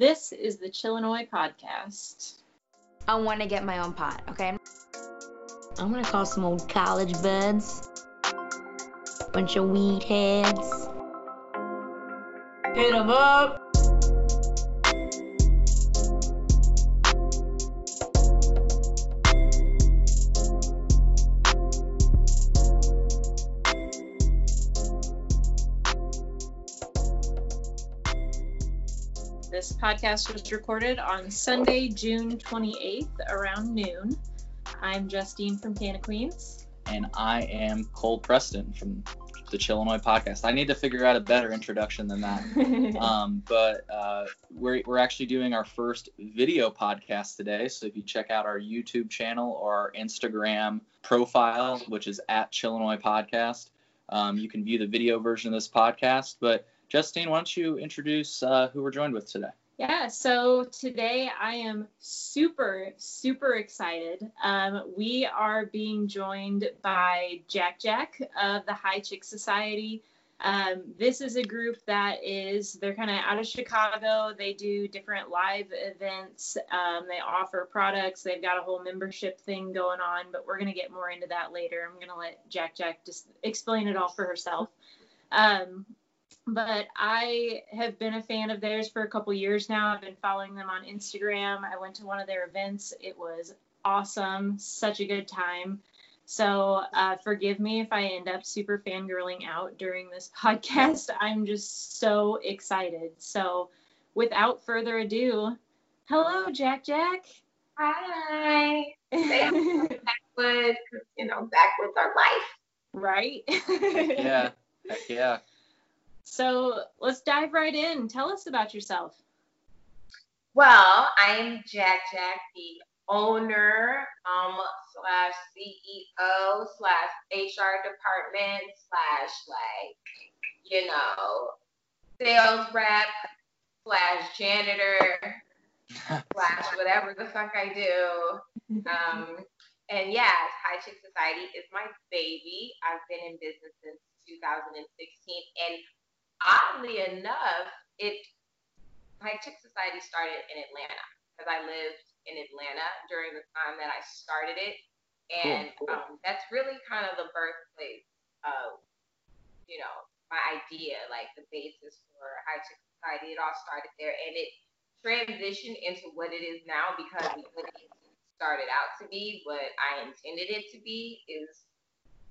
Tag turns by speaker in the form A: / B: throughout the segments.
A: This is the Chillinois podcast.
B: I want to get my own pot, okay? I'm gonna call some old college buds, bunch of weed heads. Hit 'em up.
A: Podcast was recorded on Sunday, June 28th around noon. I'm Justine from Canna Queens.
C: and I am Cole Preston from the Chillinois podcast. I need to figure out a better introduction than that. Um, but uh, we're, we're actually doing our first video podcast today. So if you check out our YouTube channel or our Instagram profile, which is at Chillinois Podcast, um, you can view the video version of this podcast. But Justine, why don't you introduce uh, who we're joined with today?
A: Yeah, so today I am super, super excited. Um, we are being joined by Jack Jack of the High Chick Society. Um, this is a group that is, they're kind of out of Chicago. They do different live events. Um, they offer products. They've got a whole membership thing going on, but we're going to get more into that later. I'm going to let Jack Jack just explain it all for herself. Um, but I have been a fan of theirs for a couple years now. I've been following them on Instagram. I went to one of their events. It was awesome, such a good time. So uh, forgive me if I end up super fangirling out during this podcast. I'm just so excited. So without further ado, hello, Jack Jack.
D: Hi. Backwoods, you know, backwoods are life.
A: right?
C: Yeah, heck yeah.
A: So let's dive right in. Tell us about yourself.
D: Well, I'm Jack Jack, the owner um slash CEO slash HR department slash like you know sales rep slash janitor slash whatever the fuck I do. Um, and yeah, High Chick Society is my baby. I've been in business since 2016, and oddly enough, it High Chick Society started in Atlanta because I lived in Atlanta during the time that I started it, and
C: Cool, cool.
D: Um, that's really kind of the birthplace of you know my idea, like the basis for High Chick Society. It all started there, and it transitioned into what it is now because what it started out to be, what I intended it to be, is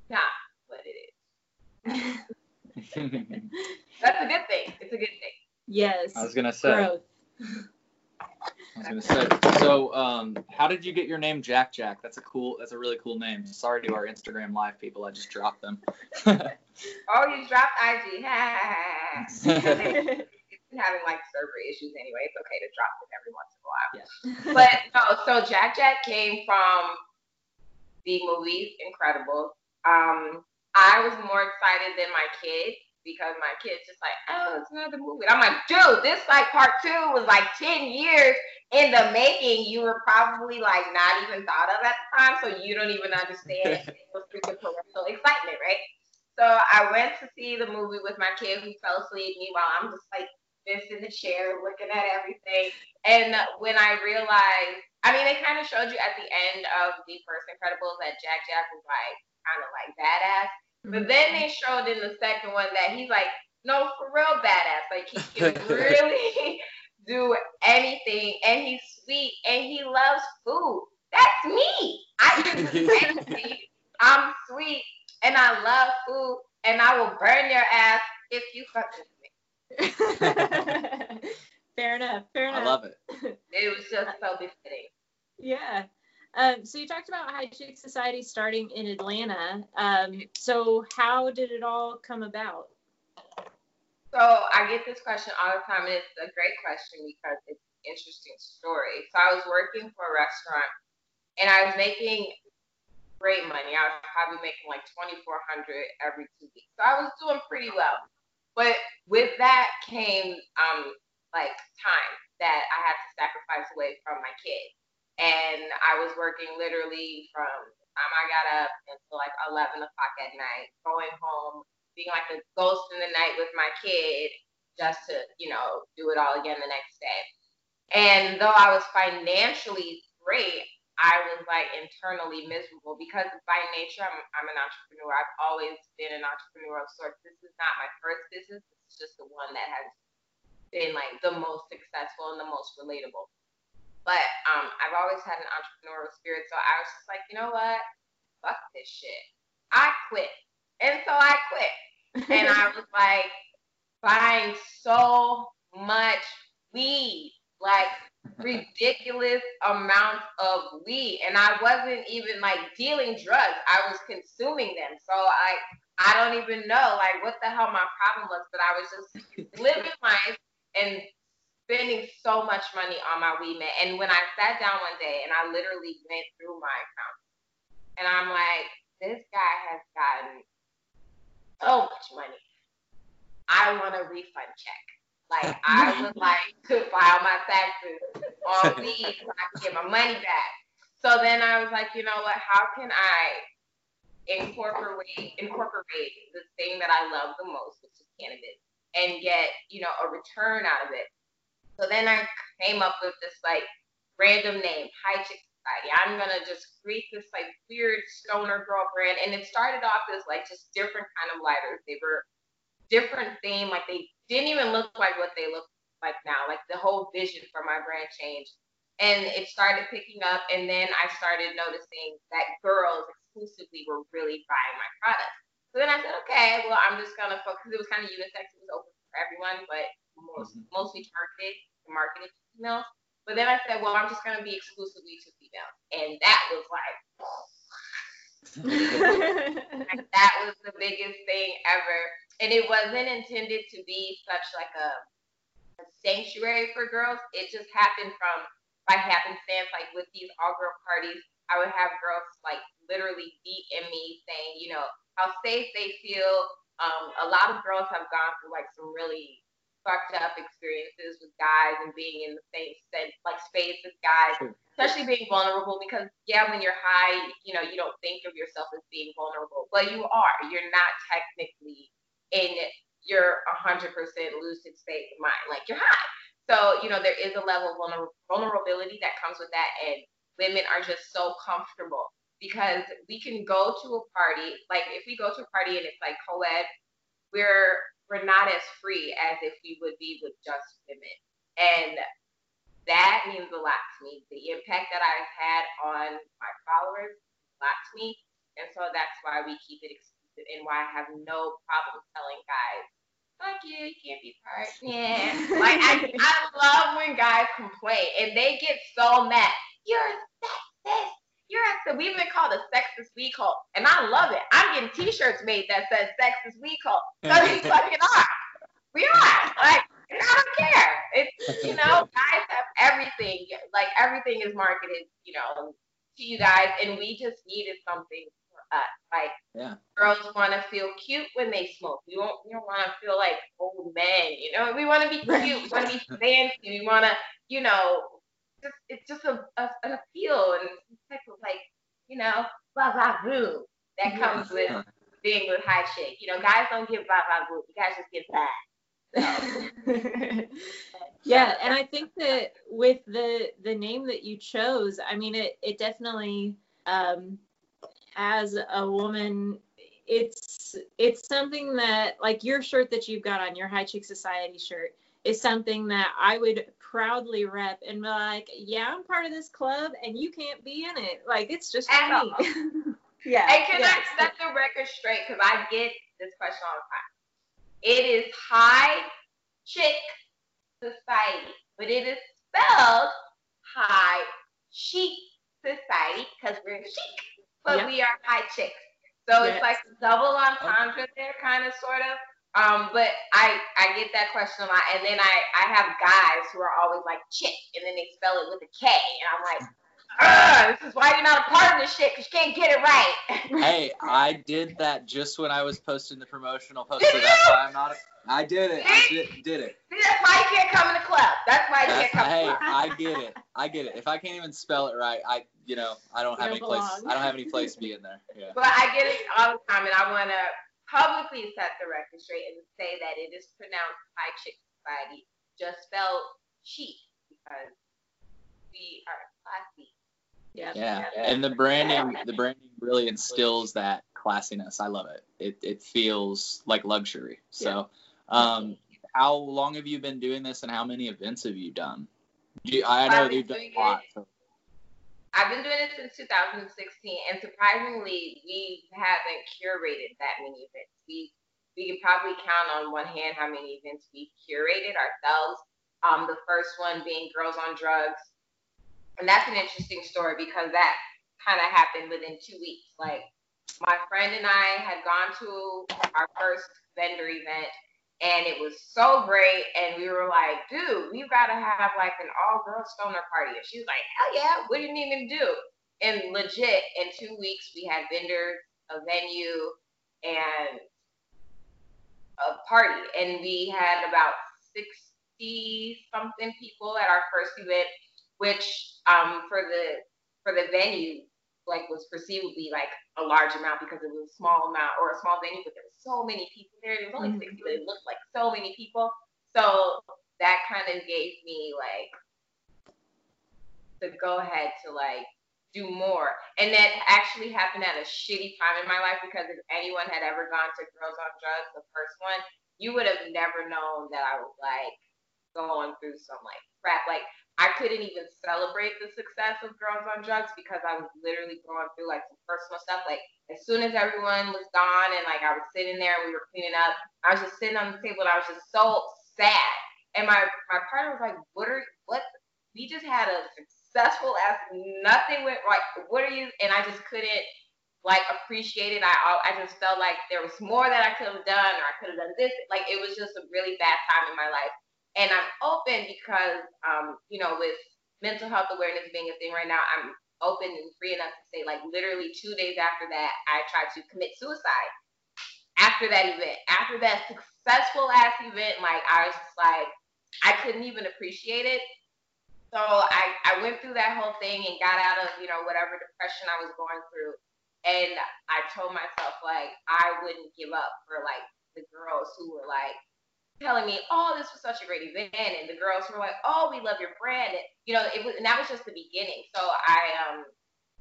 D: not what it is. That's a good thing. It's a good thing.
A: yes.
C: I was gonna say.
A: Growth.
C: I was gonna say. So, um, how did you get your name Jack Jack? That's a cool. That's a really cool name. Sorry to our Instagram live people. I just dropped them.
D: Oh, you dropped IG. it's having like server issues anyway. It's okay to drop it every once in a while.
A: Yeah.
D: But no, so Jack Jack came from the movie Incredibles. Um, I was more excited than my kid because my kid's just like, oh, it's another movie. And I'm like, dude, this like part two was like 10 years in the making. You were probably like not even thought of at the time, so you don't even understand the freaking parental excitement, right? So I went to see the movie with my kid who fell asleep. Meanwhile, I'm just like this in the chair looking at everything. And when I realized, I mean, they kind of showed you at the end of the first Incredibles that Jack Jack was like kind of like badass. But then mm-hmm. they showed in the second one that he's like, no, for real badass. Like he can really do anything, and he's sweet, and he loves food. That's me. I can do anything. I'm sweet, and I love food, and I will burn your ass if you fuck with me.
A: fair enough. Fair enough.
C: I love it.
D: It was just so befitting.
A: Yeah. Um, so you talked about High Chick Society starting in Atlanta. Um, so how did it all come about?
D: So I get this question all the time, and it's a great question because it's an interesting story. So I was working for a restaurant, and I was making great money. I was probably making like twenty four hundred every two weeks. So I was doing pretty well. But with that came um like time that I had to sacrifice away from my kid. And I was working literally from the time I got up until like eleven o'clock at night, going home, being like a ghost in the night with my kid just to, you know, do it all again the next day. And though I was financially great, I was like internally miserable because by nature I'm, I'm an entrepreneur. I've always been an entrepreneur of sorts. This is not my first business. It's just the one that has been like the most successful and the most relatable. But um, I've always had an entrepreneurial spirit, so I was just like, you know what? Fuck this shit. I quit, and so I quit, and I was like buying so much weed, like ridiculous amounts of weed and I wasn't even like dealing drugs. I was consuming them. So I I don't even know like what the hell my problem was, but I was just living life and spending so much money on my weed man. And when I sat down one day and I literally went through my account and I'm like, this guy has gotten so much money. I want a refund check. Like I would like to file my taxes on these so I can get my money back. So then I was like, you know what? How can I incorporate incorporate the thing that I love the most, which is cannabis, and get you know a return out of it? So then I came up with this like random name, High Chick Society. I'm gonna just create this like weird stoner girl brand, and it started off as like just different kind of lighters. They were different theme, like they didn't even look like what they look like now. Like the whole vision for my brand changed. And it started picking up, and then I started noticing that girls exclusively were really buying my products. So then I said, okay, well, I'm just gonna focus. It was kind of unisex; it was open for everyone, but. Mostly targeted and marketed to females. But then I said, well, I'm just gonna be exclusively to females, and that was like, that was the biggest thing ever and it wasn't intended to be such like a, a sanctuary for girls. It just happened from by happenstance, like with these all girl parties, I would have girls like literally DM me saying, you know, how safe they feel. Um, a lot of girls have gone through like some really fucked up experiences with guys and being in the same sense, like space as guys, especially being vulnerable because yeah, when you're high, you know, you don't think of yourself as being vulnerable, but you are. You're not technically in your 100% lucid state of mind. Like you're high. So, you know, there is a level of vulnerability that comes with that. And women are just so comfortable because we can go to a party. Like if we go to a party and it's like co-ed, we're, we're not as free as if we would be with just women. And that means a lot to me. The impact that I've had on my followers, a lot to me. And so that's why we keep it exclusive and why I have no problem telling guys, fuck you, you can't be part. Yeah. like I, I love when guys complain and they get so mad. You're sexist. You're a we've been called a sexist we cult. And I love it. I'm getting t-shirts made that says sexist we cult. Because we fucking are. We are. Like and I don't care. It's you know, guys have everything. Like everything is marketed, you know, to you guys, and we just needed something for us. Like
C: yeah.
D: girls want to feel cute when they smoke. We don't we don't want to feel like old men. You know, we want to be cute. we want to be fancy. We want to, you know, just it's just a, a an appeal and type of like, you know, blah blah boo that comes with being with high chick. You know, guys don't give blah blah boo. You guys just get that.
A: yeah, and I think that with the the name that you chose, I mean it it definitely um as a woman it's it's something that like your shirt that you've got on your high chick society shirt is something that i would proudly rep and be like yeah i'm part of this club and you can't be in it like it's just for me
D: yeah and can yeah. i set the record straight because i get this question all the time it is high chick society but it is spelled high chic society because we're chic but we are high chicks. So yes. it's like double entendre there, kind of, sort of. Um, but I I get that question a lot, and then I I have guys who are always like chick, and then they spell it with a K, and I'm like. this is why you're not a part of this shit because you can't get it right.
C: hey, I did that just when I was posting the promotional poster. That's why I'm not. A, I did it. I did, did it.
D: See, that's why you can't come in the club. That's why you that's, can't come.
C: Hey, I get it. I get it. If I can't even spell it right, I you know I don't have any belong. place. I don't have any place to be in there. Yeah.
D: But I get it all the time, and I want to publicly set the record straight and say that it is pronounced High Chick Society, just felt cheap because we are classy.
A: Yeah.
C: yeah. And the branding the branding really instills that classiness. I love it. It it feels like luxury. So um how long have you been doing this and how many events have you done? You, I know you've done a lot. So.
D: I've been doing it since 2016, and surprisingly, we haven't curated that many events. We we can probably count on one hand how many events we've curated ourselves. Um, the first one being Girls on Drugs, and that's an interesting story because that kind of happened within two weeks. Like my friend and I had gone to our first vendor event and it was so great. And we were like, dude, we've got to have like an all girl stoner party. And she was like, hell yeah, what do you need me to do? And legit, in two weeks, we had vendors, a venue, and a party. And we had about 60 something people at our first event, which um, for the for the venue like was perceivably like a large amount because it was a small amount or a small venue, but there were so many people there. It was only
A: Mhm.
D: 60, but it looked like so many people. So that kind of gave me like the go ahead to like do more. And that actually happened at a shitty time in my life because if anyone had ever gone to Girls on Drugs, the first one, you would have never known that I was like going through some like crap. Like I couldn't even celebrate the success of Girls on Drugs because I was literally going through like some personal stuff. Like as soon as everyone was gone and like I was sitting there, and we were cleaning up. I was just sitting on the table and I was just so sad. And my my partner was like, "What are what? We just had a successful ass. Nothing went right. What are you?" And I just couldn't like appreciate it. I I just felt like there was more that I could have done or I could have done this. Like it was just a really bad time in my life and I'm open because, um, you know, with mental health awareness being a thing right now, I'm open and free enough to say, like, literally two days after that, I tried to commit suicide. After that event, after that successful ass event, like, I was just like, I couldn't even appreciate it. So I, I went through that whole thing and got out of, you know, whatever depression I was going through. And I told myself, like, I wouldn't give up for, like, the girls who were, like, telling me, "Oh, this was such a great event," and the girls were like, "Oh, we love your brand," and you know, it was, and that was just the beginning. So I, um,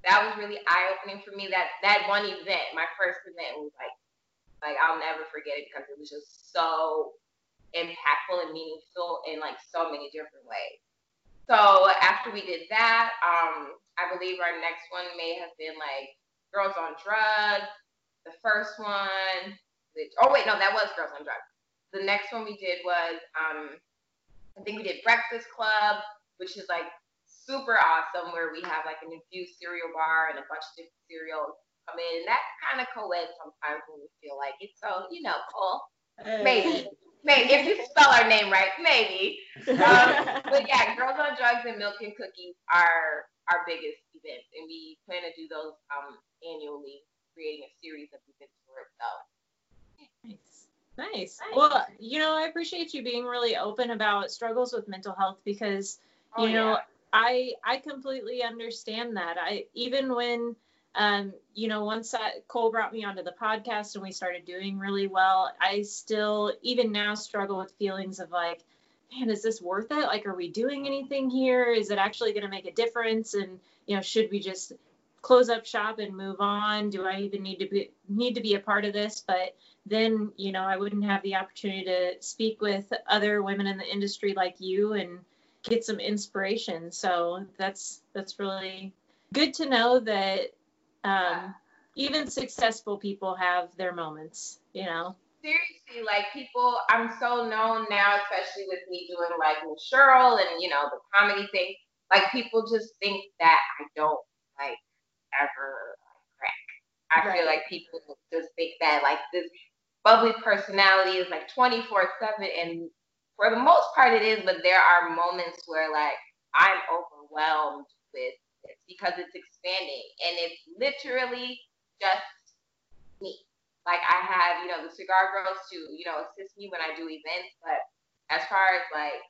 D: that was really eye opening for me. That that one event, my first event, was like, like I'll never forget it because it was just so impactful and meaningful in like so many different ways. So after we did that, um, I believe our next one may have been like Girls on Drugs. The first one, which, oh wait, no, that was Girls on Drugs the next one we did was um, I think we did Breakfast Club, which is like super awesome, where we have like an infused cereal bar and a bunch of different cereals come in, and that kind of co-eds sometimes when we feel like it. So you know, cool. Maybe. Maybe if you spell our name right, maybe. Um, but yeah, Girls on Drugs and Milk and Cookies are our biggest events, and we plan to do those um, annually, creating a series of events for itself.
A: Nice. Nice. Well, you know, I appreciate you being really open about struggles with mental health because,
D: Oh,
A: you know,
D: yeah.
A: I I completely understand that. I even when um, you know, once I, Cole brought me onto the podcast and we started doing really well, I still even now struggle with feelings of like, man, is this worth it? Like, are we doing anything here? Is it actually going to make a difference? And you know, should we just close up shop and move on? Do I even need to be need to be a part of this? But then you know I wouldn't have the opportunity to speak with other women in the industry like you and get some inspiration. So that's that's really good to know that um, even successful people have their moments. You know.
D: seriously, like people, I'm so known now, especially with me doing like Miss Cheryl and you know the comedy thing. Like people just think that I don't like ever crack. I
A: Right.
D: feel like people just think that like this bubbly personality is like 24 seven, and for the most part it is. But there are moments where like I'm overwhelmed with it because it's expanding and it's literally just me. Like I have, you know, the cigar girls to, you know, assist me when I do events, but as far as like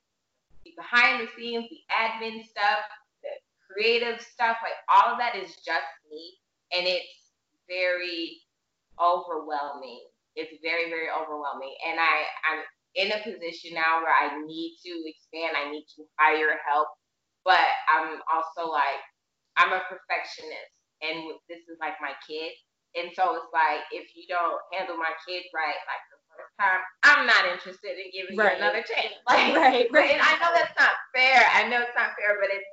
D: the behind the scenes, the admin stuff, the creative stuff, like all of that is just me. And it's very overwhelming. It's very, very overwhelming. And I, I'm in a position now where I need to expand, I need to hire help. But I'm also like, I'm a perfectionist, and this is like my kid, and so it's like if you don't handle my kid right, like the first time, I'm not interested in giving right. you another chance. Like, right, right. And I know that's not fair. I know it's not fair, but it's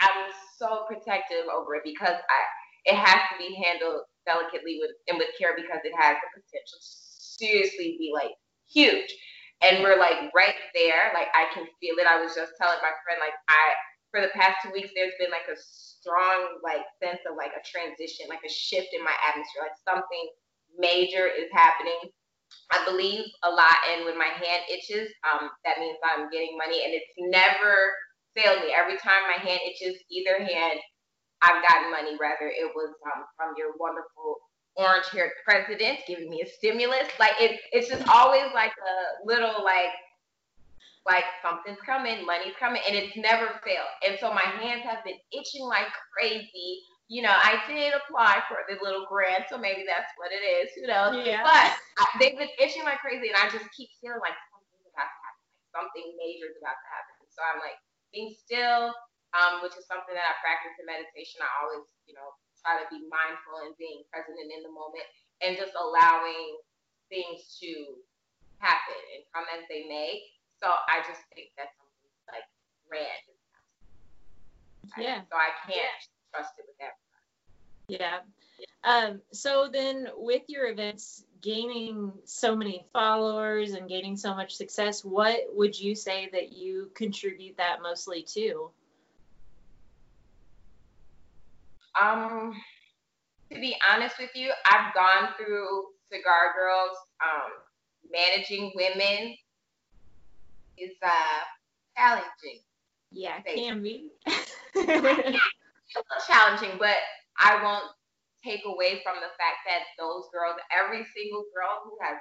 D: I'm so protective over it because I it has to be handled delicately with and with care because it has the potential to seriously be like huge. And we're like right there. Like I can feel it. I was just telling my friend, like I for the past two weeks there's been like a strong like sense of like a transition, like a shift in my atmosphere, like something major is happening. I believe a lot in when my hand itches, um, that means I'm getting money and it's never failed me. Every time my hand itches, either hand, I've gotten money. Rather, it was um, from your wonderful orange-haired president giving me a stimulus. Like it, it's just always like a little like like something's coming, money's coming, and it's never failed. And so my hands have been itching like crazy. You know, I did apply for the little grant, so maybe that's what it is. Who knows? Yeah. But I, they've been itching like crazy, and I just keep feeling like something's about to happen, like something major is about to happen. So I'm like, being still, um, which is something that I practice in meditation. I always, you know, try to be mindful and being present and in the moment and just allowing things to happen and come as they may. So I just think that's something like grand.
A: Yeah.
D: So I can't yeah. trust it with everybody.
A: Yeah. Um, so then with your events, gaining so many followers and gaining so much success, what would you say that you contribute that mostly to?
D: Um, to be honest with you, I've gone through Cigar Girls. Um, managing women is uh, challenging.
A: Yeah, it can be.
D: challenging, but I won't take away from the fact that those girls, every single girl who has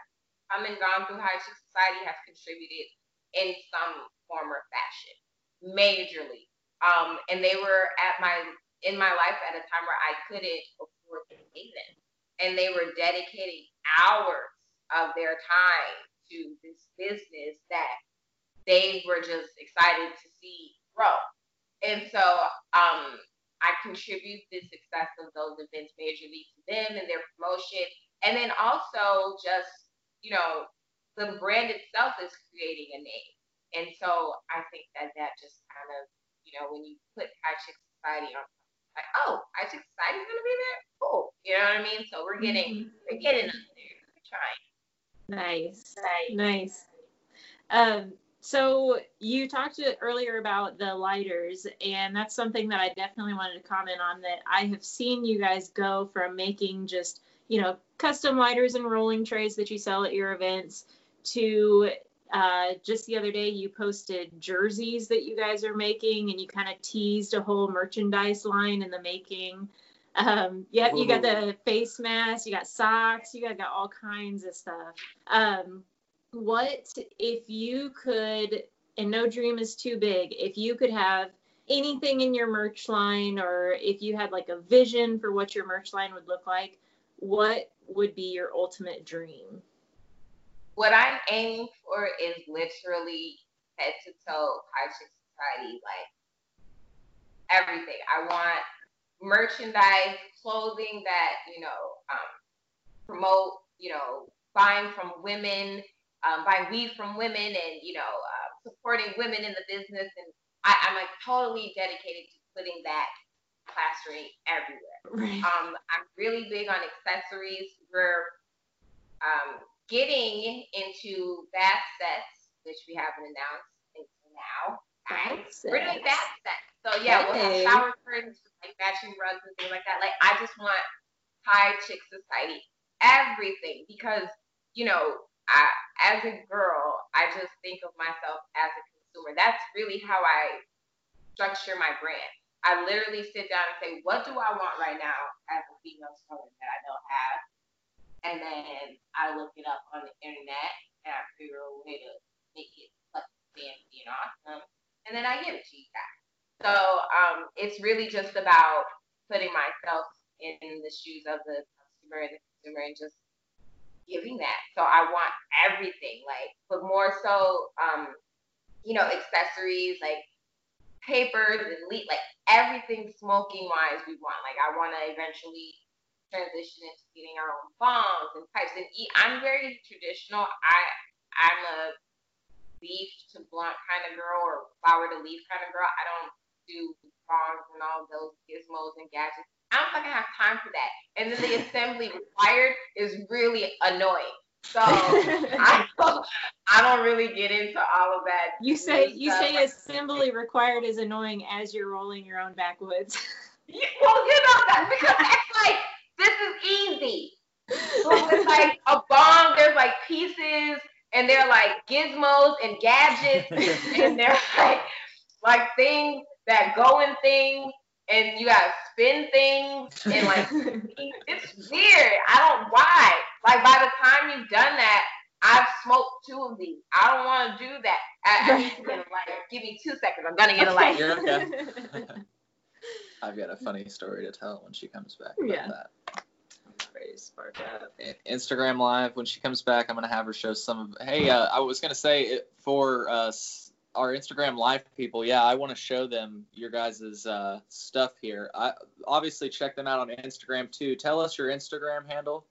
D: come and gone through high chick society has contributed in some form or fashion, majorly. Um, and they were at my in my life at a time where I couldn't afford to pay them, and they were dedicating hours of their time to this business that they were just excited to see grow. And so um, I contribute the success of those events majorly to them and their promotion. And then also just, you know, the brand itself is creating a name. And so I think that that just kind of, you know, when you put High Chick Society on, like, oh, High Chick Society's gonna be there? Cool. You know what I mean? So we're getting mm-hmm. we're getting up there. We're trying.
A: Nice. Nice. Nice. Um, so you talked earlier about the lighters, and that's something that I definitely wanted to comment on. That I have seen you guys go from making just you know custom lighters and rolling trays that you sell at your events to uh, just the other day you posted jerseys that you guys are making, and you kind of teased a whole merchandise line in the making. Um, yep, you got the face mask, you got socks, you got, got all kinds of stuff. Um, what if you could, and no dream is too big, if you could have anything in your merch line or if you had like a vision for what your merch line would look like, what would be your ultimate dream?
D: What I'm aiming for is literally head to toe high chick society, like everything. I want merchandise, clothing that, you know, um, promote, you know, buying from women, um, buying weave from women and you know uh, supporting women in the business and I, am like totally dedicated to putting that plastering everywhere right. um, i'm really big on accessories we're um, getting into bath sets which we haven't announced until now we're doing bath sets so yeah okay. we'll have shower curtains like matching rugs and things like that like i just want high chick society everything because you know I, as a girl, I just think of myself as a consumer. That's really how I structure my brand. I literally sit down and say, what do I want right now as a female seller that I don't have? And then I look it up on the internet and I figure a way to make it fancy and awesome. And then I give it to you guys. So um, it's really just about putting myself in the shoes of the customer and the consumer and just giving that. So I want everything, like, but more so, um, you know, accessories, like papers and lead like everything smoking wise we want. Like I want to eventually transition into getting our own bongs and pipes and eat. I'm very traditional. I I'm a leaf to blunt kind of girl or flower to leaf kind of girl. I don't do bongs and all those gizmos and gadgets. I don't fucking have time for that. And then the assembly required is really annoying. So I don't, I don't really get into all of that.
A: You say you say assembly required is annoying as you're rolling your own backwoods.
D: Yeah, well, you know that because that's like this is easy. But with like a bong, there's like pieces and they're like gizmos and gadgets and they're like like things that go in things and you gotta spin things and like it's weird. I don't why. Like by the time you've done that, I've smoked two of these. I don't want to do that. I, I need to get a lighter. Give me two seconds. I'm gonna get a
C: light. Okay. I've got a funny story to tell when she comes back about
A: Yeah.
C: that. I- Instagram live when she comes back. I'm gonna have her show some of. Hey, uh, I was gonna say it, for uh, our Instagram live people. Yeah, I want to show them your guys' uh, stuff here. I obviously check them out on Instagram too. Tell us your Instagram handle.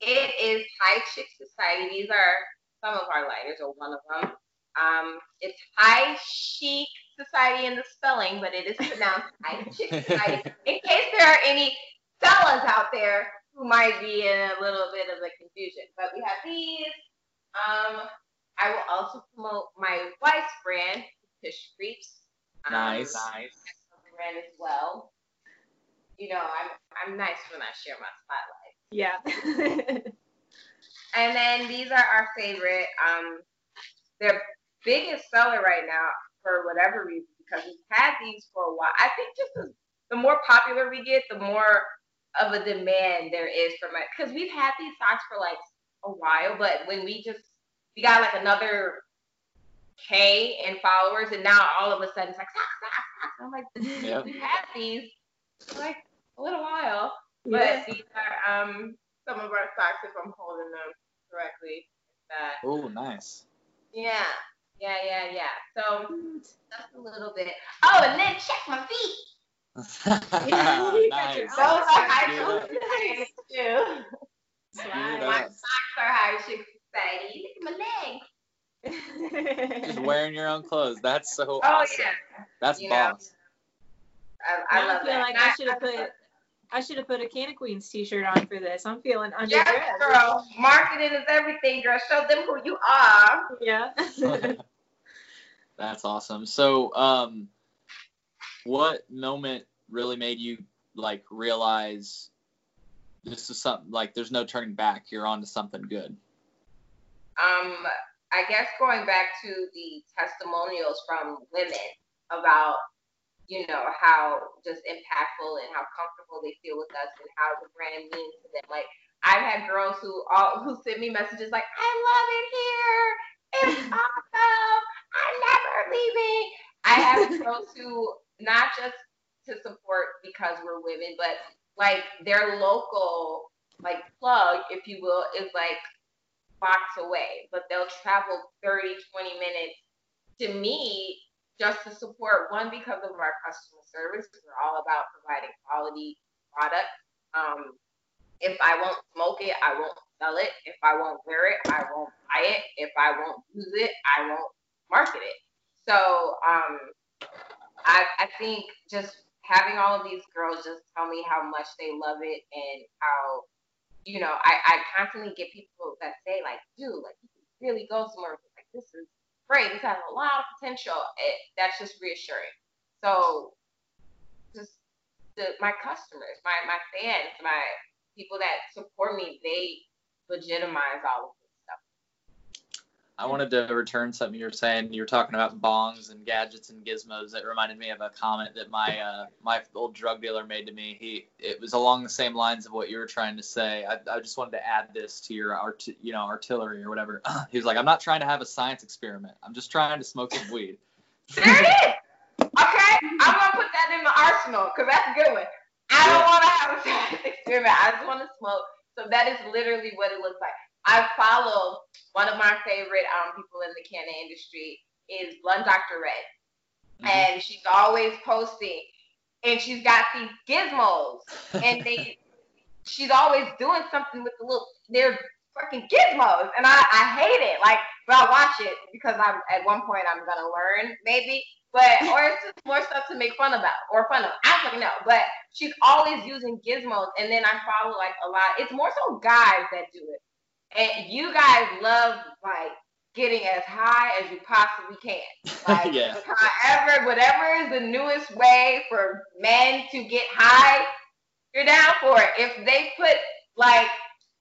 D: It is High Chick Society. These are some of our lighters, or one of them. Um, it's High Chic Society in the spelling, but it is pronounced High Chick Society. In case there are any fellas out there who might be in a little bit of a confusion, but we have these. Um, I will also promote my wife's brand, Fish Creeps. Um,
C: Nice.
D: Nice. Brand as well. You know, I'm I'm nice when I share my spotlight.
A: yeah.
D: And then these are our favorite. Um, their biggest seller right now for whatever reason because we've had these for a while. I think just the, the more popular we get, the more of a demand there is for it. Because we've had these socks for like a while, but when we just we got like another K in followers, and now all of a sudden it's like socks, socks, socks. I'm like,
C: Yep.
D: we've had these for like a little while.
A: Yeah.
D: But these are um some of our socks if I'm holding them correctly.
C: Oh, nice.
D: yeah, yeah, yeah, yeah. So that's a little bit. Oh, and then check my feet.
A: You got your
C: nice.
D: Those are high
C: Dude,
D: chic too.
C: Dude,
D: My socks are high chic society. Look at my legs.
C: Just wearing your own clothes. That's so
D: Oh
C: awesome.
D: yeah,
C: That's
D: You know,
C: boss.
D: I, I
A: Now
D: love
A: feel
D: that.
A: like
D: And
A: I should have put I should have put a Canna Queens t-shirt on for this. I'm feeling
D: Yes,
A: underdressed.
D: girl. Marketing is everything, girl. Show them who you are.
A: Yeah.
C: That's awesome. So, um, what moment really made you like realize this is something like there's no turning back? You're on to something good.
D: um, I guess going back to the testimonials from women about, you know, how just impactful and how comfortable they feel with us and how the brand means to them. Like I've had girls who all who send me messages like, I love it here. It's awesome. I'm never leaving. I have girls who not just to support because we're women, but like their local like plug, if you will, is like blocks away, but they'll travel 30, 20 minutes to me just to support one because of our customer service. We're all about providing quality product. Um, if I won't smoke it, I won't sell it. If I won't wear it, I won't buy it. If I won't use it, I won't market it. So um, I, I think just having all of these girls just tell me how much they love it and how you know, I, I constantly get people that say like, dude, like you can really go somewhere. Like this is This has a lot of potential. It, that's just reassuring. So, just the my customers, my my fans, my people that support me, they legitimize all of.
C: I wanted to return something you were saying. You were talking about bongs and gadgets and gizmos. That reminded me of a comment that my uh, my old drug dealer made to me. He it was along the same lines of what you were trying to say. I, I just wanted to add this to your art, you know, artillery or whatever. he was like, I'm not trying to have a science experiment. I'm just trying to smoke some weed.
D: There it is. Okay, I'm gonna put that in the arsenal because that's a good one. I don't want to have a science experiment. I just want to smoke. So that is literally what it looks like. I follow one of my favorite um people in the canning industry is Blunt Dr. Red. and she's always posting, and she's got these gizmos, and they, she's always doing something with the little, they're fucking gizmos, and I, I hate it. Like, but I watch it because I'm at one point I'm gonna learn maybe, but or it's just more stuff to make fun about or fun of. I don't know. But she's always using gizmos, and then I follow like a lot. It's more so guys that do it, and you guys love like getting as high as you possibly can. Like
C: Yeah.
D: however, whatever is the newest way for men to get high, you're down for it. If they put like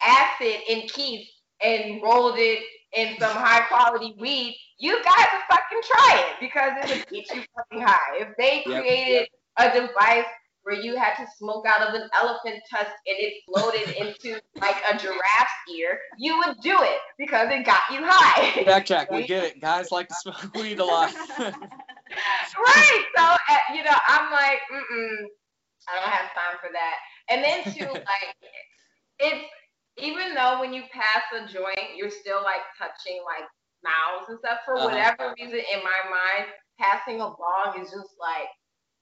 D: acid in kief and rolled it in some high quality weed, you guys are fucking try it because it would get you fucking high. If they
C: Yep,
D: created a device where you had to smoke out of an elephant tusk and it floated into like a giraffe's ear, you would do it because it got you high.
C: Jack, we get it. Guys like to smoke weed a lot.
D: right. So uh, you know, I'm like, mm mm, I don't have time for that. And then too, like, it's even though when you pass a joint, you're still like touching like mouths and stuff. For
C: Uh-huh.
D: whatever reason, in my mind, passing a bong is just like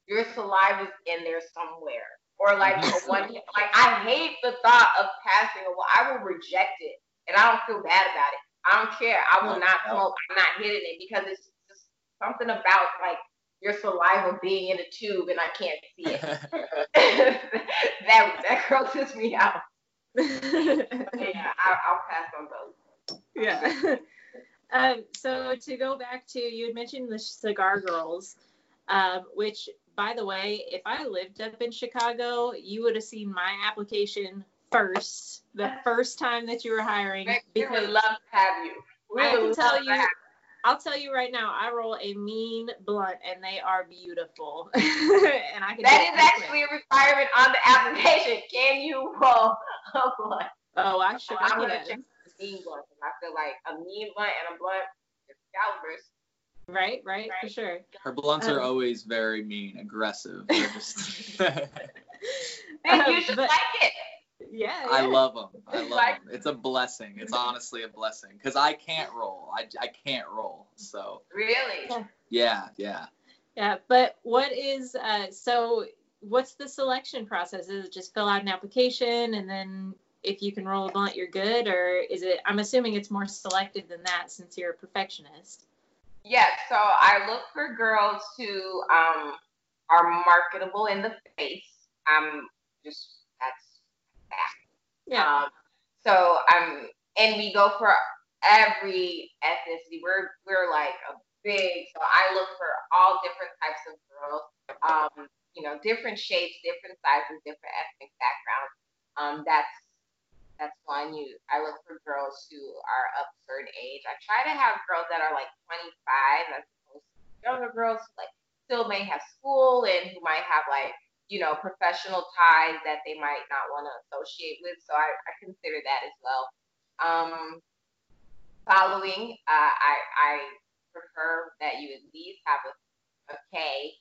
D: your saliva's in there somewhere. Or like a one, like I hate the thought of passing a. Well, I will reject it, and I don't feel bad about it. I don't care. I will not smoke. I'm not hitting it because it's just something about like your saliva being in a tube and I can't see it. that that grosses me out. Yeah, I, I'll pass on those.
A: yeah. um, so to go back to you had mentioned the cigar girls, um, which by the way, if I lived up in Chicago, you would have seen my application first, the first time that you were hiring.
D: We would
A: Because
D: love to have you. We
A: I can tell you.
D: That.
A: I'll tell you right now, I roll a mean blunt, and they are beautiful. and I can.
D: That
A: quick.
D: actually a requirement on the application. Can you roll a blunt?
A: Oh, I sure
D: I'm gonna check the mean blunt. I feel like a mean blunt and a blunt is calibers.
A: Right, right, for sure.
C: Her blunts are
A: Um,
C: always very mean, aggressive. They're just-
D: And
A: Um,
D: you should
A: but-
D: like it.
A: Yeah.
C: I love them. I love
D: Like-
C: them. It's a blessing. It's honestly a blessing because I can't roll. I, I can't roll. So
D: Really?
A: Yeah.
C: yeah, yeah.
A: Yeah, but what is uh so what's the selection process? Is it just fill out an application and then if you can roll a blunt you're good or is it I'm assuming it's more selective than that since you're a perfectionist.
D: Yes, so I look for girls who um are marketable in the face. Um just that's that.
A: Yeah.
D: Um so I'm, and we go for every ethnicity. We're we're like a big so I look for all different types of girls. Um, you know, different shapes, different sizes, different ethnic backgrounds. Um that's that's one you I look for girls who are of certain age. I try to have girls that are like 25 as opposed to younger girls who like still may have school and who might have like you know professional ties that they might not want to associate with. So I, I consider that as well. Um, following, uh, I I prefer that you at least have a, a K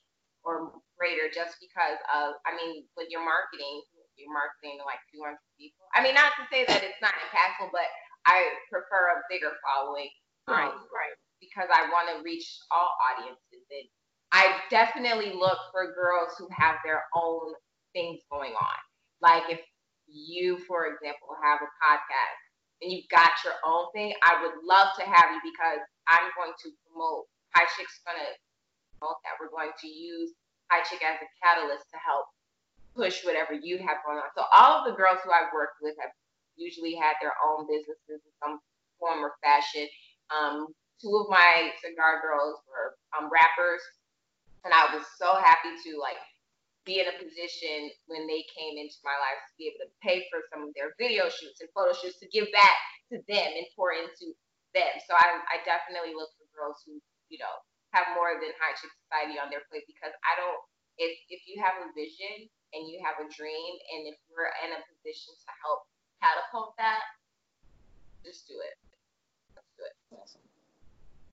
D: or greater just because of I mean when you're marketing marketing to like 200 people. I mean, not to say that it's not impactful, but I prefer a bigger following.
A: Right.
D: Um, right. Because I want to reach all audiences. And I definitely look for girls who have their own things going on. Like if you, for example, have a podcast and you've got your own thing, I would love to have you because I'm going to promote High Chick's gonna promote that. We're going to use High Chick as a catalyst to help push whatever you have going on. So all of the girls who I've worked with have usually had their own businesses in some form or fashion. Um, two of my cigar girls were um, rappers, and I was so happy to like be in a position when they came into my life to be able to pay for some of their video shoots and photo shoots to give back to them and pour into them. So I, I definitely look for girls who, you know, have more than high chick society on their plate because I don't if if you have a vision and you have a dream and if we're in a position to help catapult that, just do it. Let's do it.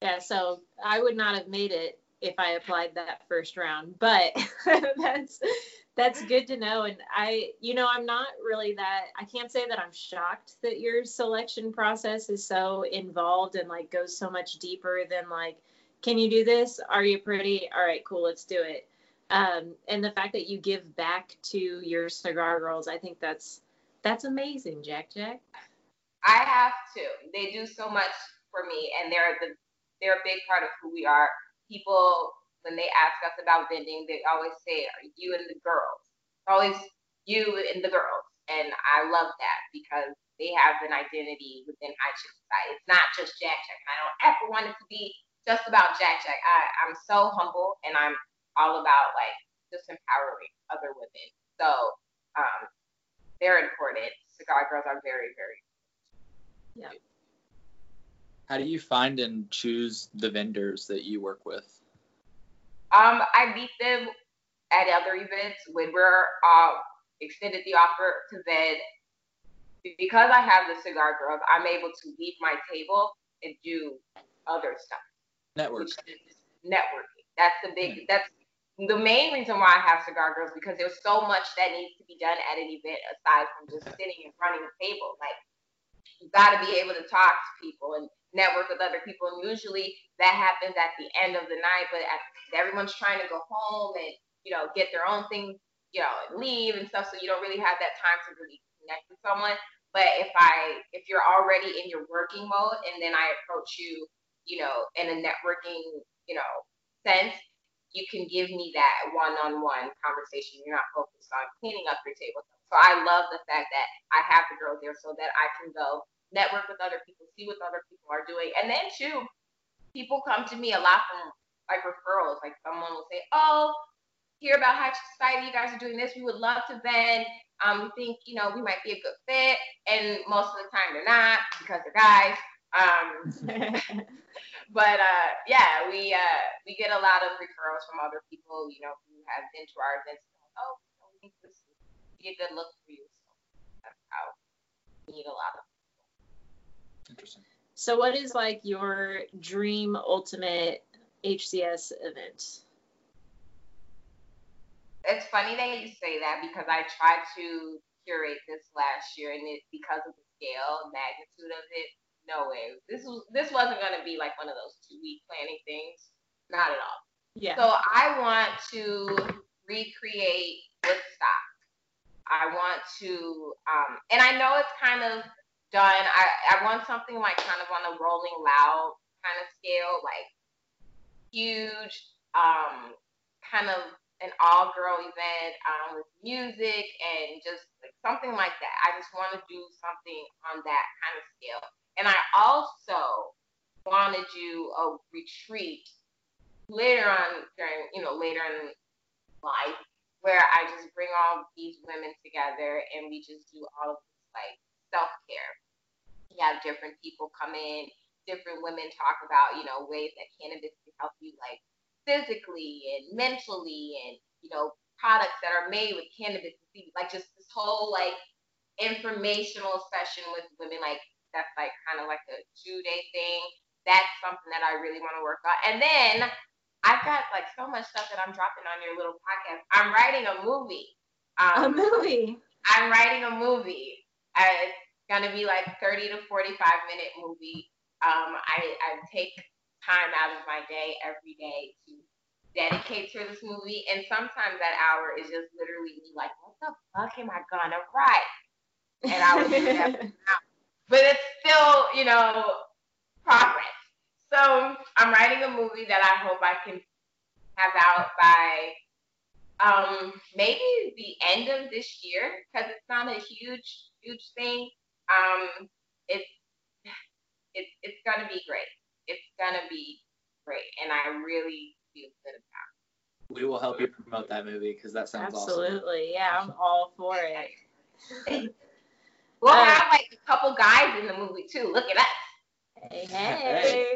A: Yeah, so I would not have made it if I applied that first round, but that's that's good to know. And I, you know, I'm not really that. I can't say that I'm shocked that your selection process is so involved and like goes so much deeper than like can you do this? Are you pretty? All right, cool, let's do it. Um, and the fact that you give back to your cigar girls, I think that's that's amazing, Jack Jack.
D: I have to. They do so much for me, and they're the they're a big part of who we are. People, when they ask us about vending, they always say, "Are you and the girls?" Always you and the girls, and I love that because they have an identity within High Society. It's not just Jack Jack. I don't ever want it to be just about Jack Jack. I, I'm so humble, and I'm all about like just empowering other women. So um, they're important. Cigar girls are very, very.
A: Yeah.
C: How do you find and choose the vendors that you work with?
D: Um, I meet them at other events when we're uh, extended the offer to vend. Because I have the cigar girls, I'm able to leave my table and do other stuff.
C: Networking.
D: Networking. That's the big. That's the main reason why I have cigar girls because there's so much that needs to be done at an event aside from just sitting and running a table. Like you got to be able to talk to people and network with other people. And usually that happens at the end of the night, but at, everyone's trying to go home and you know get their own things, you know, leave and stuff. So you don't really have that time to really connect with someone. But if I if you're already in your working mode and then I approach you, you know, in a networking, you know, sense, you can give me that one-on-one conversation. You're not focused on cleaning up your table. So I love the fact that I have the girls there so that I can go network with other people, see what other people are doing. And then too, people come to me a lot from like referrals. Like someone will say, Oh, hear about High Society, you guys are doing this. We would love to vend. Um, we think, you know, we might be a good fit. And most of the time they're not because they're guys. Um, but uh, yeah, we uh, we get a lot of referrals from other people, you know, who have been to our events. Like, oh, we think this would be a good look for you. So that's how we need a lot of people.
C: Interesting.
A: So, what is like your dream ultimate HCS event?
D: It's funny that you say that because I tried to curate this last year, and it because of the scale, magnitude of it, no way. This was this wasn't gonna be like one of those two week planning things. Not at all.
A: Yeah.
D: So I want to recreate Woodstock. I want to, um, and I know it's kind of done. I, I want something like kind of on a Rolling Loud kind of scale, like huge, um, kind of an all girl event um, with music and just like something like that. I just want to do something on that kind of scale. And I also wanted you a retreat later on during, you know, later in life where I just bring all these women together and we just do all of this like self care. We have different people come in, different women talk about, you know, ways that cannabis can help you like physically and mentally and, you know, products that are made with cannabis like just this whole like informational session with women like that's like kind of like a two day thing. That's something that I really want to work on. And then I've got like so much stuff that I'm dropping on your little podcast. I'm writing a movie.
A: Um, a movie.
D: I'm writing a movie. Uh, it's gonna be like 30 to 45 minute movie. Um, I, I take time out of my day every day to dedicate to this movie, and sometimes that hour is just literally me like, what the fuck am I gonna write? And I was but it's still, you know, progress. So I'm writing a movie that I hope I can have out by um, maybe the end of this year because it's not a huge, huge thing. Um, it's it's it's gonna be great. It's gonna be great, and I really feel good about it.
C: We will help you promote that movie because that sounds
A: Absolutely.
C: awesome.
A: Absolutely, yeah, I'm all for it.
D: We'll uh, have like a couple guys in the movie too. Look at us.
A: Hey, hey.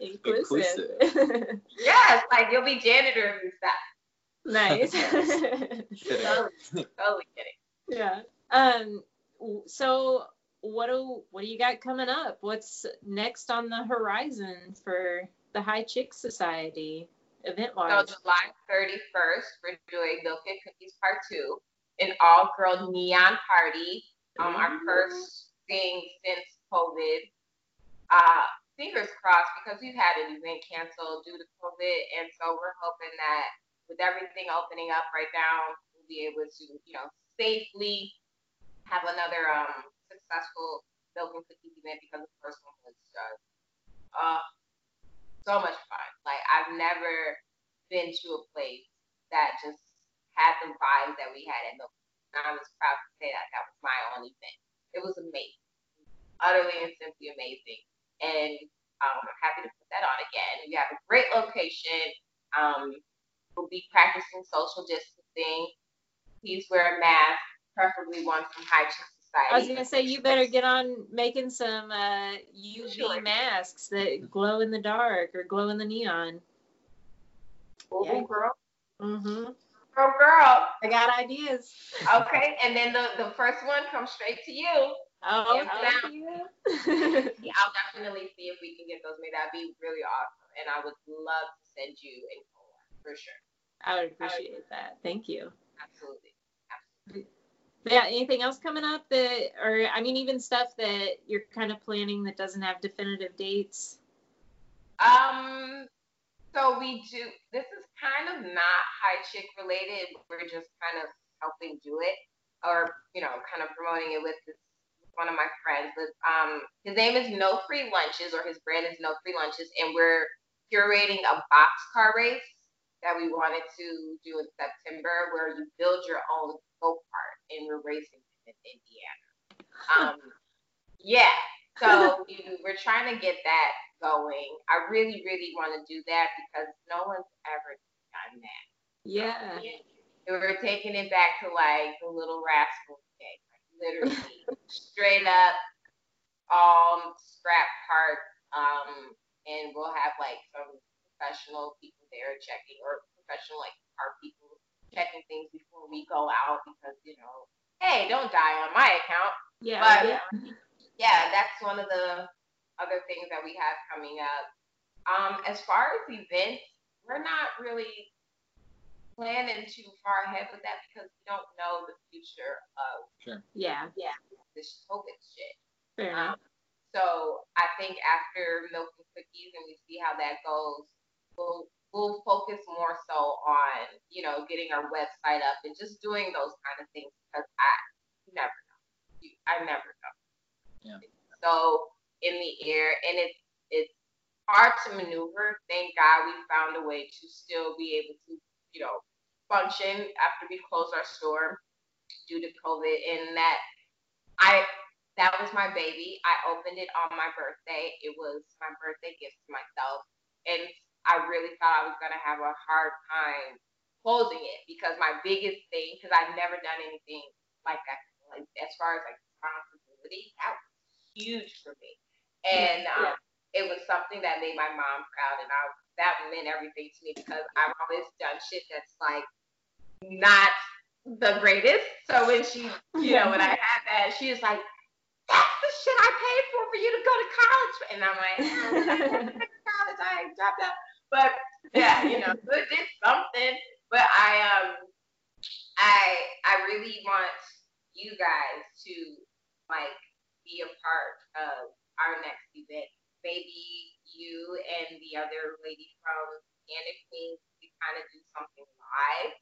C: Inclusive.
D: yes, like you'll be janitors and stuff.
A: Nice.
D: totally, totally kidding.
A: Yeah. Um. So, what do what do you got coming up? What's next on the horizon for the High Chick Society event wise?
D: So July 31st, we're doing Milk and Cookies Part Two an all girl neon party. Um, our first thing since COVID. Uh, fingers crossed because we've had an event canceled due to COVID, and so we're hoping that with everything opening up right now, we'll be able to, you know, safely have another um successful milk and cookies event because the first one was just uh so much fun. Like I've never been to a place that just had the vibes that we had at Milk. And I was proud to say that that was my only thing. It was amazing, utterly and simply amazing. And um, I'm happy to put that on again. We have a great location. Um, we'll be practicing social distancing. Please wear a mask, preferably one from High Chick Society.
A: I was gonna say you better get on making some uh, UV
D: Sure.
A: masks that glow in the dark or glow in the neon.
D: Ooh,
A: Yeah.
D: girl,
A: Mm-hmm.
D: Girl, girl.
A: I got ideas.
D: Okay, and then the, the first one comes straight to you.
A: Oh, you.
D: Yeah, I'll definitely see if we can get those made. That'd be really awesome. And I would love to send you a collab for sure.
A: I would appreciate that. Thank you.
D: Absolutely.
A: Yeah. Anything else coming up that, or I mean, even stuff that you're kind of planning that doesn't have definitive dates?
D: Um, so we do. This is kind of not high chick related. We're just kind of helping do it, or you know, kind of promoting it with this one of my friends. But um, his name is No Free Lunches, or his brand is No Free Lunches, and we're curating a box car race that we wanted to do in September, where you build your own go kart, and we're racing in Indiana. Um, yeah. So we, we're trying to get that going. I really, really want to do that because no one's ever that.
A: Yeah.
D: We're taking it back to like the little rascal day, like literally straight up all scrap parts. Um, and we'll have like some professional people there checking or professional like car people checking things before we go out because you know, hey, don't die on my account.
A: Yeah.
D: But
A: yeah.
D: yeah, that's one of the other things that we have coming up. Um, as far as events, we're not really planning too far ahead with that because we don't know the future of
A: Yeah.
D: yeah this COVID shit.
A: Fair
D: Um,
A: enough.
D: so I think after milk and cookies and we see how that goes, we'll we'll focus more so on you know getting our website up and just doing those kind of things because I you never know. I never know.
C: Yeah.
D: So in the air and it's it's hard to maneuver. Thank God we found a way to still be able to you know function after we closed our store due to COVID and that I that was my baby. I opened it on my birthday. It was my birthday gift to myself. And I really thought I was going to have a hard time closing it because my biggest thing, because I've never done anything like that, like as far as like responsibility, that was huge for me. And um, it was something that made my mom proud. And I, that meant everything to me because I've always done shit that's like not the greatest. So when she, you know, when I had that, she was like, that's the shit I paid for for you to go to college. And I'm like, "Oh, college, I dropped out. But yeah, you know, it did something. But I um I I really want you guys to like be a part of our next event. Maybe you and the other lady from Canna Queen we kind of do something live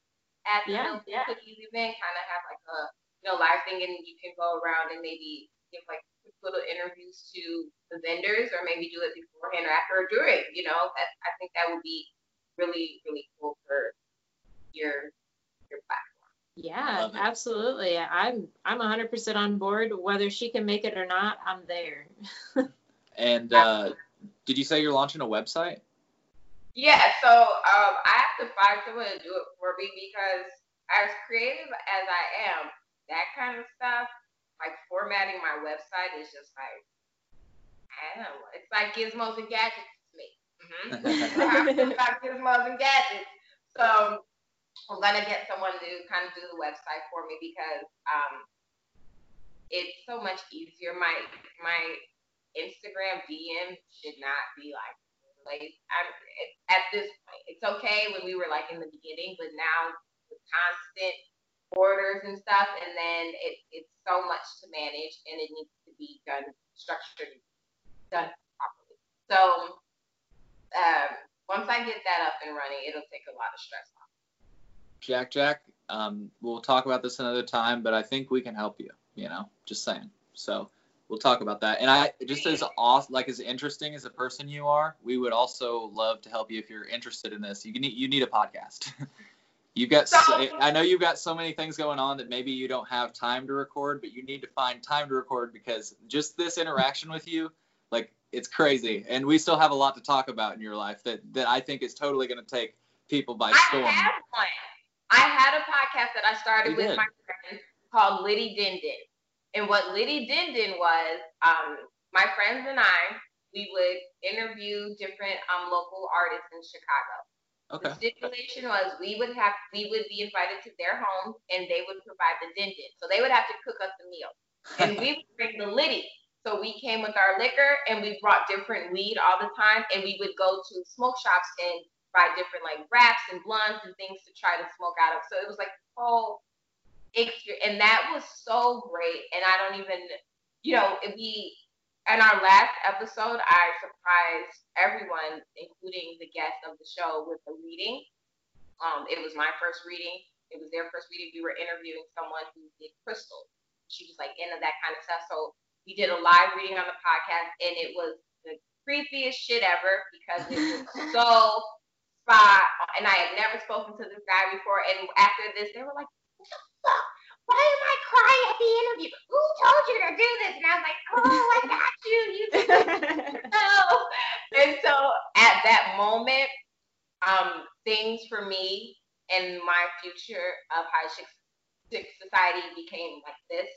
D: at the
A: Yeah,
D: Milk
A: yeah.
D: Cookies event, kind of have like a you know live thing, and you can go around and maybe give like little interviews to the vendors, or maybe do it beforehand or after or during. You know, that I think that would be really really cool for your your platform.
A: Yeah, absolutely. I'm I'm 100% on board. Whether she can make it or not, I'm there.
C: And uh, did you say you're launching a website?
D: Yeah, so um, I have to find someone to do it for me because as creative as I am, that kind of stuff, like formatting my website is just like, I don't know, it's like gizmos and gadgets to me. Mm-hmm. about gizmos and gadgets. So I'm gonna get someone to kind of do the website for me because um, it's so much easier. My my Instagram DM should not be like I'm, at this point. It's okay when we were like in the beginning, but now constant orders and stuff, and then it, it's so much to manage, and it needs to be done structured, done properly. So um, once I get that up and running, it'll take a lot of stress off.
C: Jack Jack, um, we'll talk about this another time, but I think we can help you. You know, just saying. So we'll talk about that. And I just as off, like as interesting as a person you are, we would also love to help you if you're interested in this. You need you need a podcast. you've got so, I know you've got so many things going on that maybe you don't have time to record, but you need to find time to record because just this interaction with you, like it's crazy. And we still have a lot to talk about in your life that that I think is totally going to take people by storm. I
D: had one. I had a podcast that I started you with did. my friend called Liddy Din Din. And what Liddy Din Din was, um, my friends and I, we would interview different um, local artists in Chicago. Okay. The stipulation was we would have we would be invited to their home and they would provide the din din. So they would have to cook us a meal. And we would bring the liddy. So we came with our liquor and we brought different weed all the time and we would go to smoke shops and buy different like wraps and blunts and things to try to smoke out of. So it was like a whole and that was so great. And I don't even, you know, we in our last episode, I surprised everyone, including the guests of the show, with a reading. Um, it was my first reading. It was their first reading. We were interviewing someone who did crystals. She was like into that kind of stuff. So we did a live reading on the podcast, and it was the creepiest shit ever because it was so spot. And I had never spoken to this guy before. And after this, they were like, why am I crying at the interview? Who told you to do this? And I was like, oh, I got you. You know. And so at that moment, um, things for me and my future of high chick society became like this.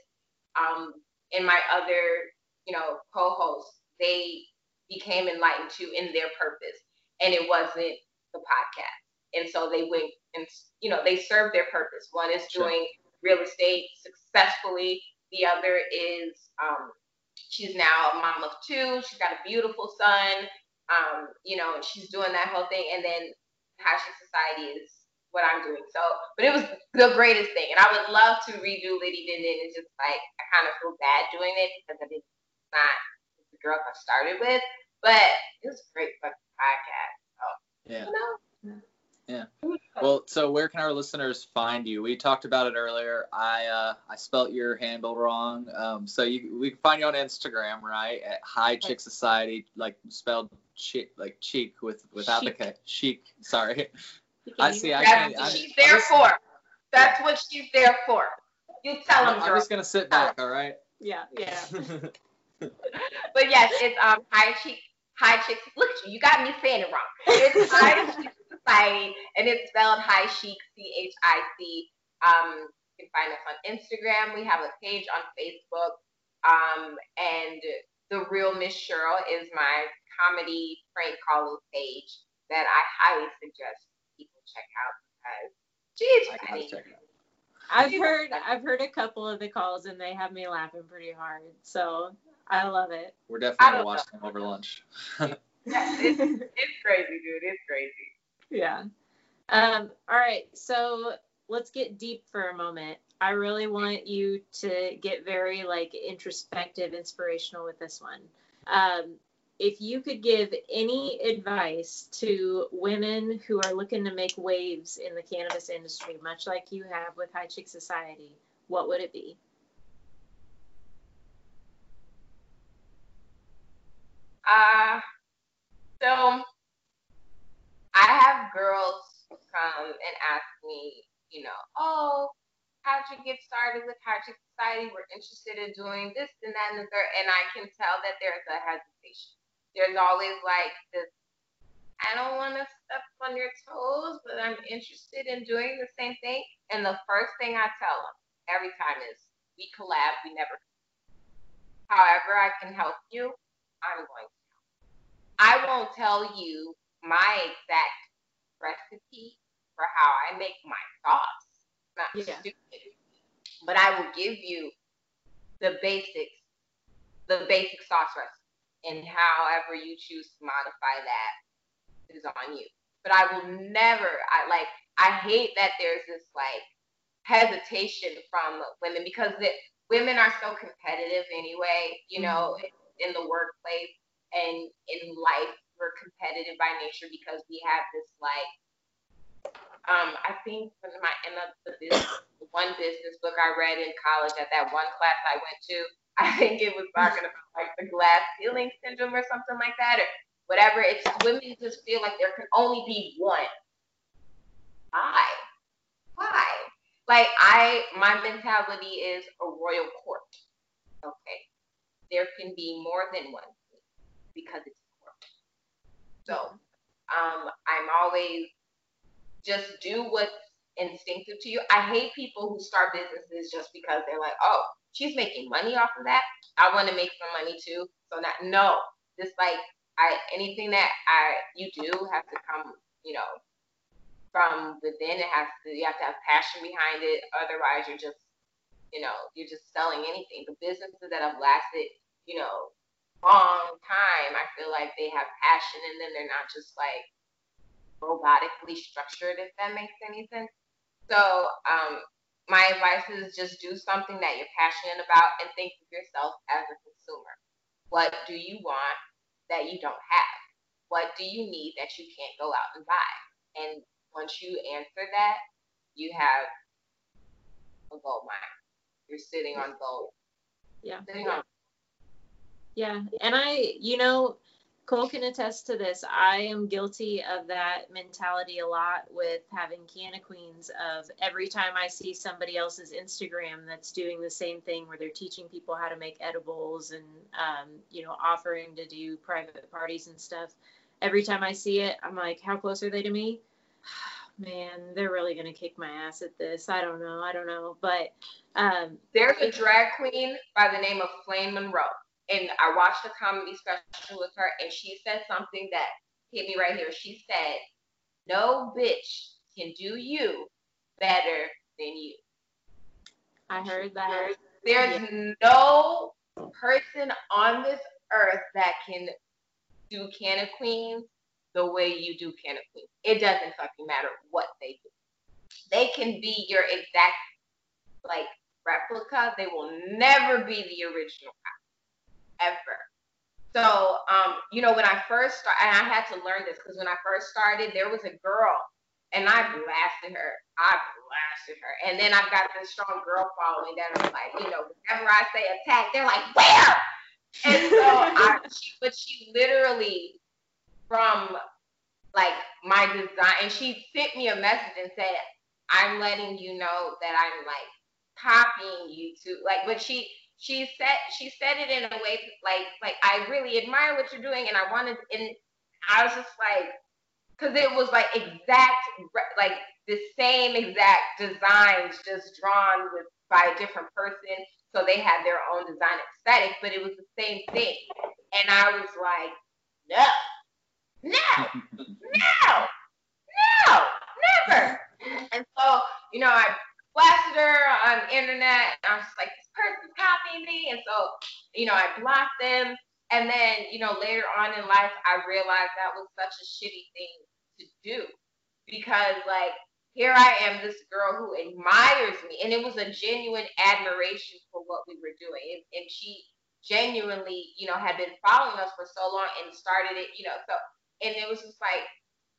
D: Um, and my other, you know, co-hosts, they became enlightened too in their purpose. And it wasn't the podcast. And so they went and, you know, they served their purpose. One is sure. doing real estate successfully. The other is um, she's now a mom of two. She's got a beautiful son. Um, you know, she's doing that whole thing. And then Passion Society is what I'm doing. So, but it was the greatest thing. And I would love to redo Liddy Din. It's just like, I kind of feel bad doing it because I did not the girl I started with. But it was a great fucking podcast. So,
C: yeah. You know, yeah. Well, so where can our listeners find you? We talked about it earlier. I uh, I spelt your handle wrong. Um, so you we can find you on Instagram, right? At High Chick Society, like spelled chick, like cheek with without chic. the K. Chic. Sorry.
D: I see. I can't. That's she's there just, for. That's what she's there for. You tell them.
C: I'm, I'm just gonna sit back. All right.
A: Yeah. Yeah.
D: but yes, it's um High Chick. High Chick. Look at you. You got me saying it wrong. It's High Chick Society, and it's spelled High Chic, C H I C. Um, you can find us on Instagram. We have a page on Facebook. Um, and the real Miss Cheryl is my comedy prank calling page that I highly suggest people check out because she's funny.
A: I've heard I've heard a couple of the calls and they have me laughing pretty hard. So I love it.
C: We're definitely gonna watch them over lunch.
D: yeah, it's, it's crazy, dude. It's crazy
A: yeah. Um, all right. So let's get deep for a moment. I really want you to get very like introspective, inspirational with this one. Um, if you could give any advice to women who are looking to make waves in the cannabis industry, much like you have with High Chick Society, what would it be?
D: Uh, so I have girls come and ask me, you know, oh, how'd you get started with Chick Society? We're interested in doing this and that and the third. And I can tell that there's a hesitation. There's always like this, I don't want to step on your toes, but I'm interested in doing the same thing. And the first thing I tell them every time is, we collab, we never. However, I can help you, I'm going to. I won't tell you my exact recipe for how I make my sauce. Not yeah. stupid. But I will give you the basics, the basic sauce recipe. And however you choose to modify that is on you. But I will never I like I hate that there's this like hesitation from women because it, women are so competitive anyway, you know, mm-hmm. In the workplace and in life we're competitive by nature because we have this like um, I think in my in the business, one business book I read in college at that one class I went to, I think it was talking about like the glass ceiling syndrome or something like that, or whatever. It's women just feel like there can only be one. Why? Why? Like I, my mentality is a royal court. Okay, there can be more than one because it's court. So, um, I'm always just do what's instinctive to you. I hate people who start businesses just because they're like, oh, she's making money off of that. I want to make some money too. So not no, just like I anything that I you do has to come, you know, from within. It has to you have to have passion behind it. Otherwise, you're just, you know, you're just selling anything. The businesses that have lasted, you know, long time, I feel like they have passion, and then they're not just like robotically structured, if that makes any sense. So, um, my advice is just do something that you're passionate about and think of yourself as a consumer. What do you want that you don't have? What do you need that you can't go out and buy? And once you answer that, you have a gold mine. You're sitting on gold.
A: Yeah.
D: Sitting on
A: Yeah. And I, you know, Cole can attest to this. I am guilty of that mentality a lot with having Canna Queens of every time I see somebody else's Instagram that's doing the same thing where they're teaching people how to make edibles and um, you know offering to do private parties and stuff. Every time I see it, I'm like, how close are they to me? Man, they're really gonna kick my ass at this. I don't know. I don't know. But um,
D: There's a drag queen by the name of Flame Monroe and I watched a comedy special with her, and she said something that hit me right here. She said, "No bitch can do you better than you."
A: I heard that.
D: There's yeah. no person on this earth that can do Canna Queens the way you do Canna Queens. It doesn't fucking matter what they do. They can be your exact like replica. They will never be the original ever. So, um, you know, when I first started, and I had to learn this because when I first started, there was a girl, and I blasted her. I blasted her, and then I've got this strong girl following that I'm like, you know, whenever I say attack, they're like, where? And so, I, she, but she literally, from like my design, and she sent me a message and said, I'm letting you know that I'm like copying you too. like, but she she said she said it in a way like like I really admire what you're doing and I wanted and I was just like because it was like exact like the same exact designs just drawn with by a different person so they had their own design aesthetic but it was the same thing. And I was like no. No. No. No. Never. And so you know I blasted her on the internet and I was like And so, you know, I blocked them. And then, you know, later on in life, I realized that was such a shitty thing to do because, like, here I am, this girl who admires me, and it was a genuine admiration for what we were doing. And, and she genuinely, you know, had been following us for so long and started it, you know, so, and it was just like,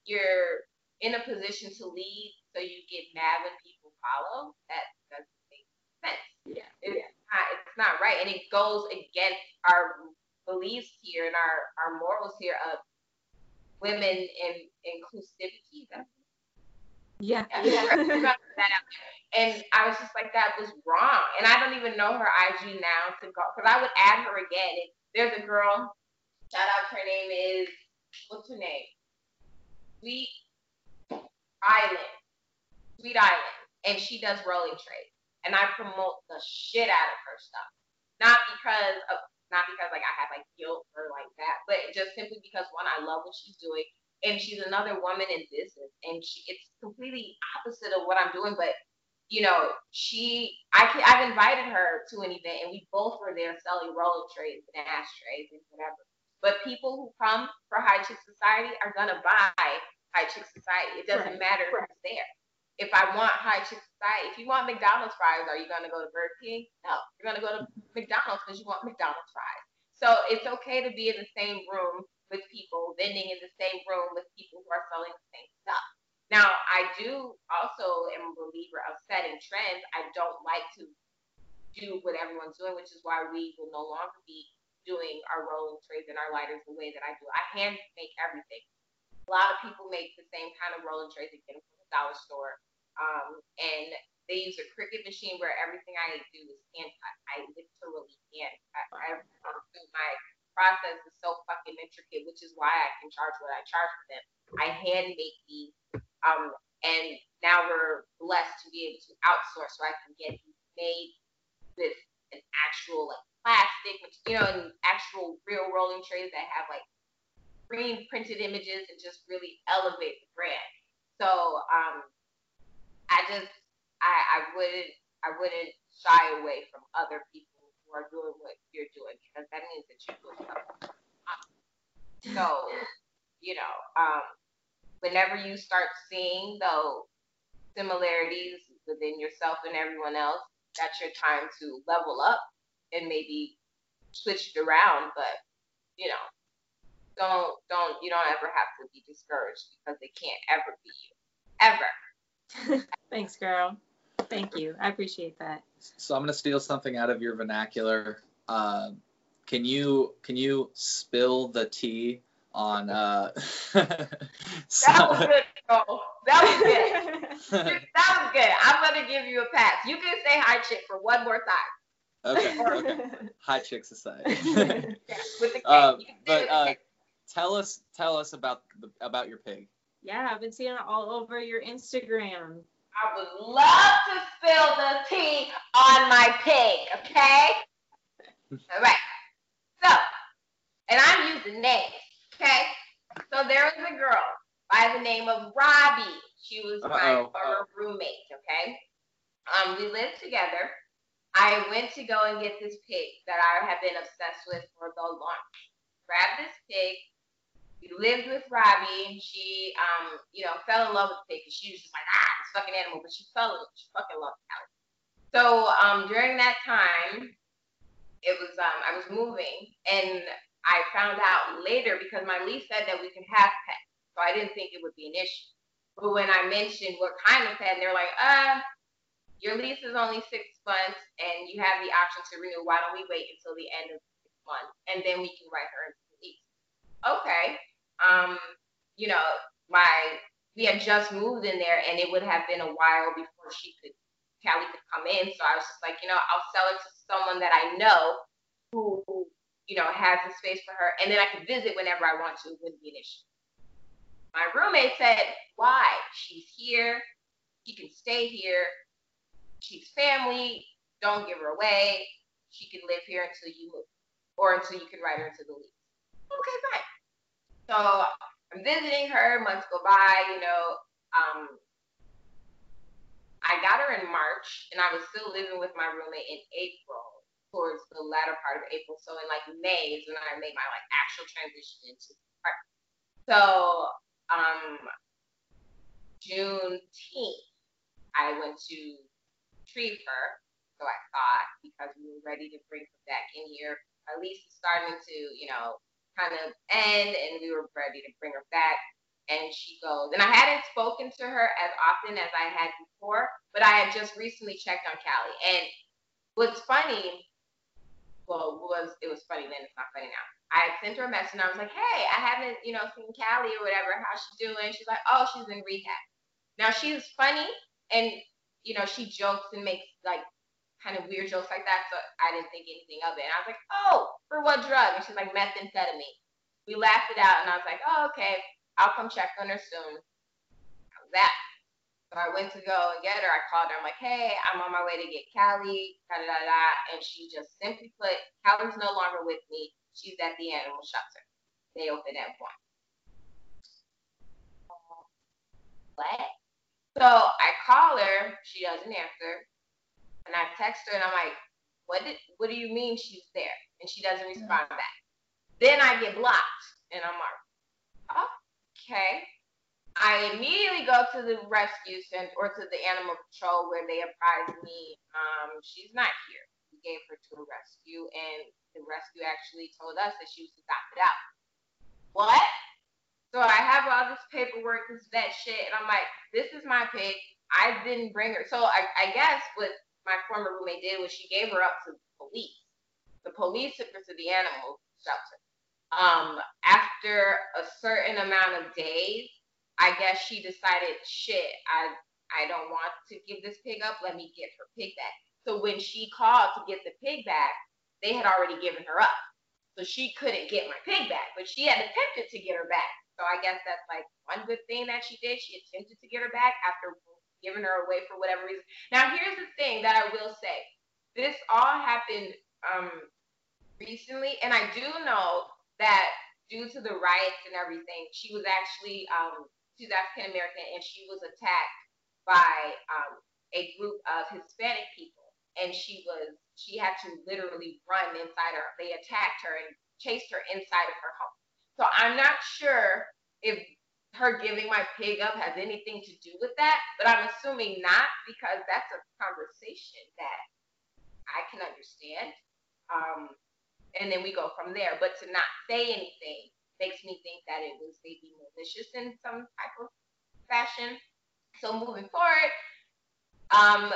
D: you're in a position to lead, so you get mad when people follow. That doesn't make sense.
A: Yeah.
D: It's not it's not right. And it goes against our beliefs here and our, our morals here of women and inclusivity.
A: Yeah.
D: yeah. and I was just like, that was wrong. And I don't even know her IG now to go because I would add her again. And there's a girl, shout out, her name is what's her name? Sweet Island. Sweet Island. And she does rolling trades and I promote the shit out of her stuff. Not because of not because like I have like guilt or like that, but just simply because one, I love what she's doing, and she's another woman in business, and she it's completely opposite of what I'm doing, but you know, she I can, I've invited her to an event, and we both were there selling roller trays and ashtrays and whatever. But people who come for High Chick Society are gonna buy High Chick Society. It doesn't right. matter who's there if I want high chick society, if you want McDonald's fries, are you gonna go to Burger King? No, you're gonna go to McDonald's because you want McDonald's fries. So it's okay to be in the same room with people, vending in the same room with people who are selling the same stuff. Now, I do also am a believer of setting trends. I don't like to do what everyone's doing, which is why we will no longer be doing our rolling trays and our lighters the way that I do. I hand make everything. A lot of people make the same kind of rolling trays again from the dollar store. Um, and they use a Cricut machine where everything I do is hand cut. I literally hand cut. I, my process is so fucking intricate, which is why I can charge what I charge for them. I hand make these, um, and now we're blessed to be able to outsource, so I can get these made with an actual like plastic, which you know, and actual real rolling trays that have like screen printed images and just really elevate the brand. So um, I just I, I wouldn't I wouldn't shy away from other people who are doing what you're doing because that means that you're doing something. So, you know, um, whenever you start seeing those similarities within yourself and everyone else, that's your time to level up and maybe switch it around. But you know, don't don't you don't ever have to be discouraged because it can't ever be you, ever.
A: Thanks, girl. Thank you. I appreciate that.
C: So I'm gonna steal something out of your vernacular. Uh, can you can you spill the tea on? Uh,
D: that was good, girl. That was good. that was good. I'm gonna give you a pass. You can say hi, chick, for one more time.
C: Okay. okay. Hi, chick society. uh, but uh, tell us tell us about the, about your pig.
A: Yeah, I've been seeing it all over your Instagram.
D: I would love to spill the tea on my pig, okay? All right. So, and I'm using names, okay? So there was a girl by the name of Robbie. She was Uh-oh. my former roommate, okay? Um, we lived together. I went to go and get this pig that I have been obsessed with for the longest. Grabbed this pig, we lived with Robbie, and she, um, you know, fell in love with the pig. She was just like, ah, this fucking animal, but she fell in, she fucking loved Callie. So um, during that time, it was um, I was moving, and I found out later because my lease said that we can have pets, so I didn't think it would be an issue. But when I mentioned what kind of pet, they're like, uh, your lease is only six months, and you have the option to renew. Why don't we wait until the end of six months, and then we can write her into the lease? Okay um, you know, my we had just moved in there and it would have been a while before she could Callie could come in. So I was just like, you know, I'll sell it to someone that I know who, who you know, has the space for her and then I could visit whenever I want to. It wouldn't be an issue. My roommate said, Why? She's here, she can stay here, she's family, don't give her away, she can live here until you move. Or until you can write her into the lease. Okay, fine. So I'm visiting her, months go by, you know. Um, I got her in March, and I was still living with my roommate in April, towards the latter part of April. So in like May is when I made my like actual transition into part. So um, Juneteenth, I went to retrieve her. So I thought because we were ready to bring her back in here, at least starting to, you know, kind of end and we were ready to bring her back. And she goes, and I hadn't spoken to her as often as I had before, but I had just recently checked on Callie. And what's funny, well, was it was funny then, it's not funny now. I had sent her a message and I was like, hey, I haven't, you know, seen Callie or whatever. How's she doing? She's like, oh, she's in rehab. Now she's funny and you know, she jokes and makes like kind of weird jokes like that. So I didn't think anything of it. And I was like, oh, for what drug? And she's like, methamphetamine. We laughed it out, and I was like, oh, okay, I'll come check on her soon. That. So I went to go and get her. I called her. I'm like, hey, I'm on my way to get Callie, da da da da. And she just simply put, Callie's no longer with me. She's at the animal shelter. They open at one. What? So I call her. She doesn't answer. And I text her and I'm like, what did what do you mean she's there? And she doesn't respond back. Then I get blocked and I'm like, okay. I immediately go to the rescue center or to the animal control where they apprise me, um, she's not here. We gave her to a rescue, and the rescue actually told us that she was adopted out. What? So I have all this paperwork, this that shit, and I'm like, this is my pig. I didn't bring her. So I, I guess what my former roommate did was she gave her up to the police. The police took her to the animal shelter. Um, after a certain amount of days, I guess she decided, shit, I I don't want to give this pig up. Let me get her pig back. So when she called to get the pig back, they had already given her up. So she couldn't get my pig back, but she had attempted to get her back. So I guess that's like one good thing that she did. She attempted to get her back after giving her away for whatever reason. Now here's the thing that I will say. This all happened um, recently, and I do know that due to the riots and everything, she was actually um, she's African American and she was attacked by um, a group of Hispanic people, and she was she had to literally run inside her. They attacked her and chased her inside of her home. So I'm not sure if her giving my pig up has anything to do with that, but I'm assuming not because that's a conversation that I can understand. Um, and then we go from there. But to not say anything makes me think that it was maybe malicious in some type of fashion. So moving forward, um,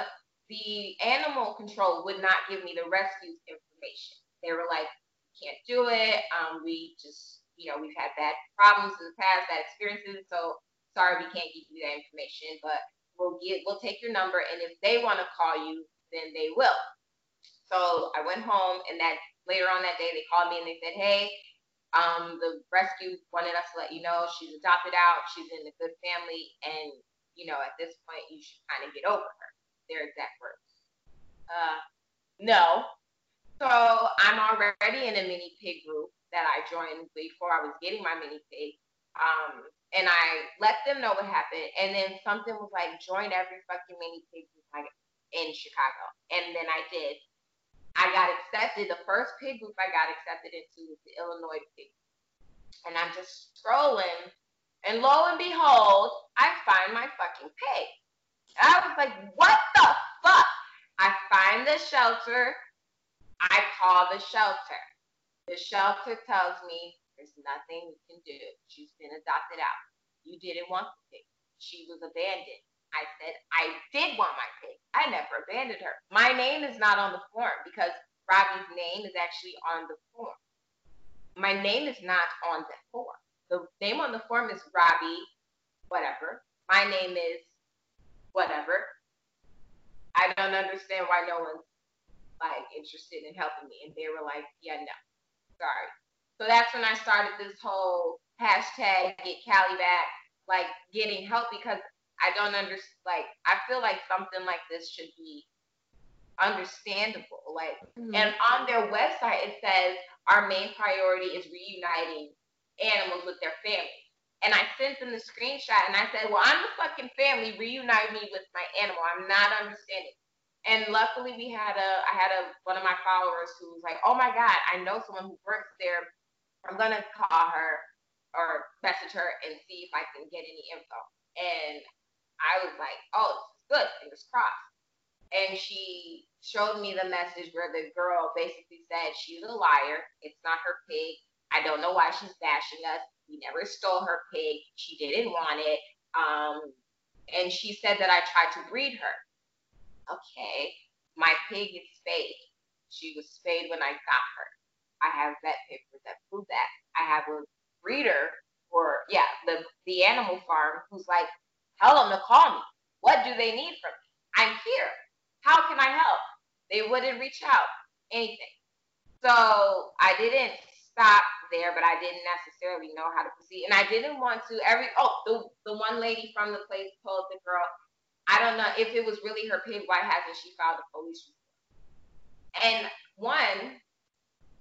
D: the animal control would not give me the rescue information. They were like, can't do it. Um, we just, you know, we've had bad problems in the past, bad experiences. So sorry, we can't give you that information, but we'll get, we'll take your number. And if they want to call you, then they will. So I went home and that later on that day, they called me and they said, Hey, um, the rescue wanted us to let you know she's adopted out. She's in a good family. And you know, at this point, you should kind of get over her. Their exact words. Uh, no. So I'm already in a mini pig group that I joined before I was getting my mini pig. Um, and I let them know what happened. And then something was like, join every fucking mini pig like in Chicago. And then I did. I got accepted. The first pig group I got accepted into was the Illinois pig. And I'm just scrolling and lo and behold, I find my fucking pig. I was like, what the fuck? I find the shelter. I call the shelter. The shelter tells me there's nothing we can do. She's been adopted out. You didn't want the pig. She was abandoned. I said, I did want my pig. I never abandoned her. My name is not on the form because Robbie's name is actually on the form. My name is not on the form. The name on the form is Robbie, whatever. My name is whatever. I don't understand why no one's like interested in helping me. And they were like, yeah, no, sorry. So that's when I started this whole hashtag get Callie back, like getting help because I don't understand. Like, I feel like something like this should be understandable. Like, mm-hmm. and on their website, it says our main priority is reuniting animals with their families. And I sent them the screenshot and I said, Well, I'm the fucking family. Reunite me with my animal. I'm not understanding. And luckily we had a I had a one of my followers who was like, Oh my God, I know someone who works there. I'm gonna call her or message her and see if I can get any info. And I was like, Oh, this is good, fingers crossed. And she showed me the message where the girl basically said she's a liar. It's not her pig. I don't know why she's bashing us. We never stole her pig. She didn't want it. Um, and she said that I tried to breed her. Okay, my pig is spayed. She was spayed when I got her. I have vet papers that prove that. I have a breeder or yeah, the the animal farm who's like, tell them to call me. What do they need from me? I'm here. How can I help? They wouldn't reach out. Anything. So I didn't stop there, but I didn't necessarily know how to proceed. And I didn't want to every oh the the one lady from the place told the girl, I don't know if it was really her pig, why hasn't she filed a police report? And one,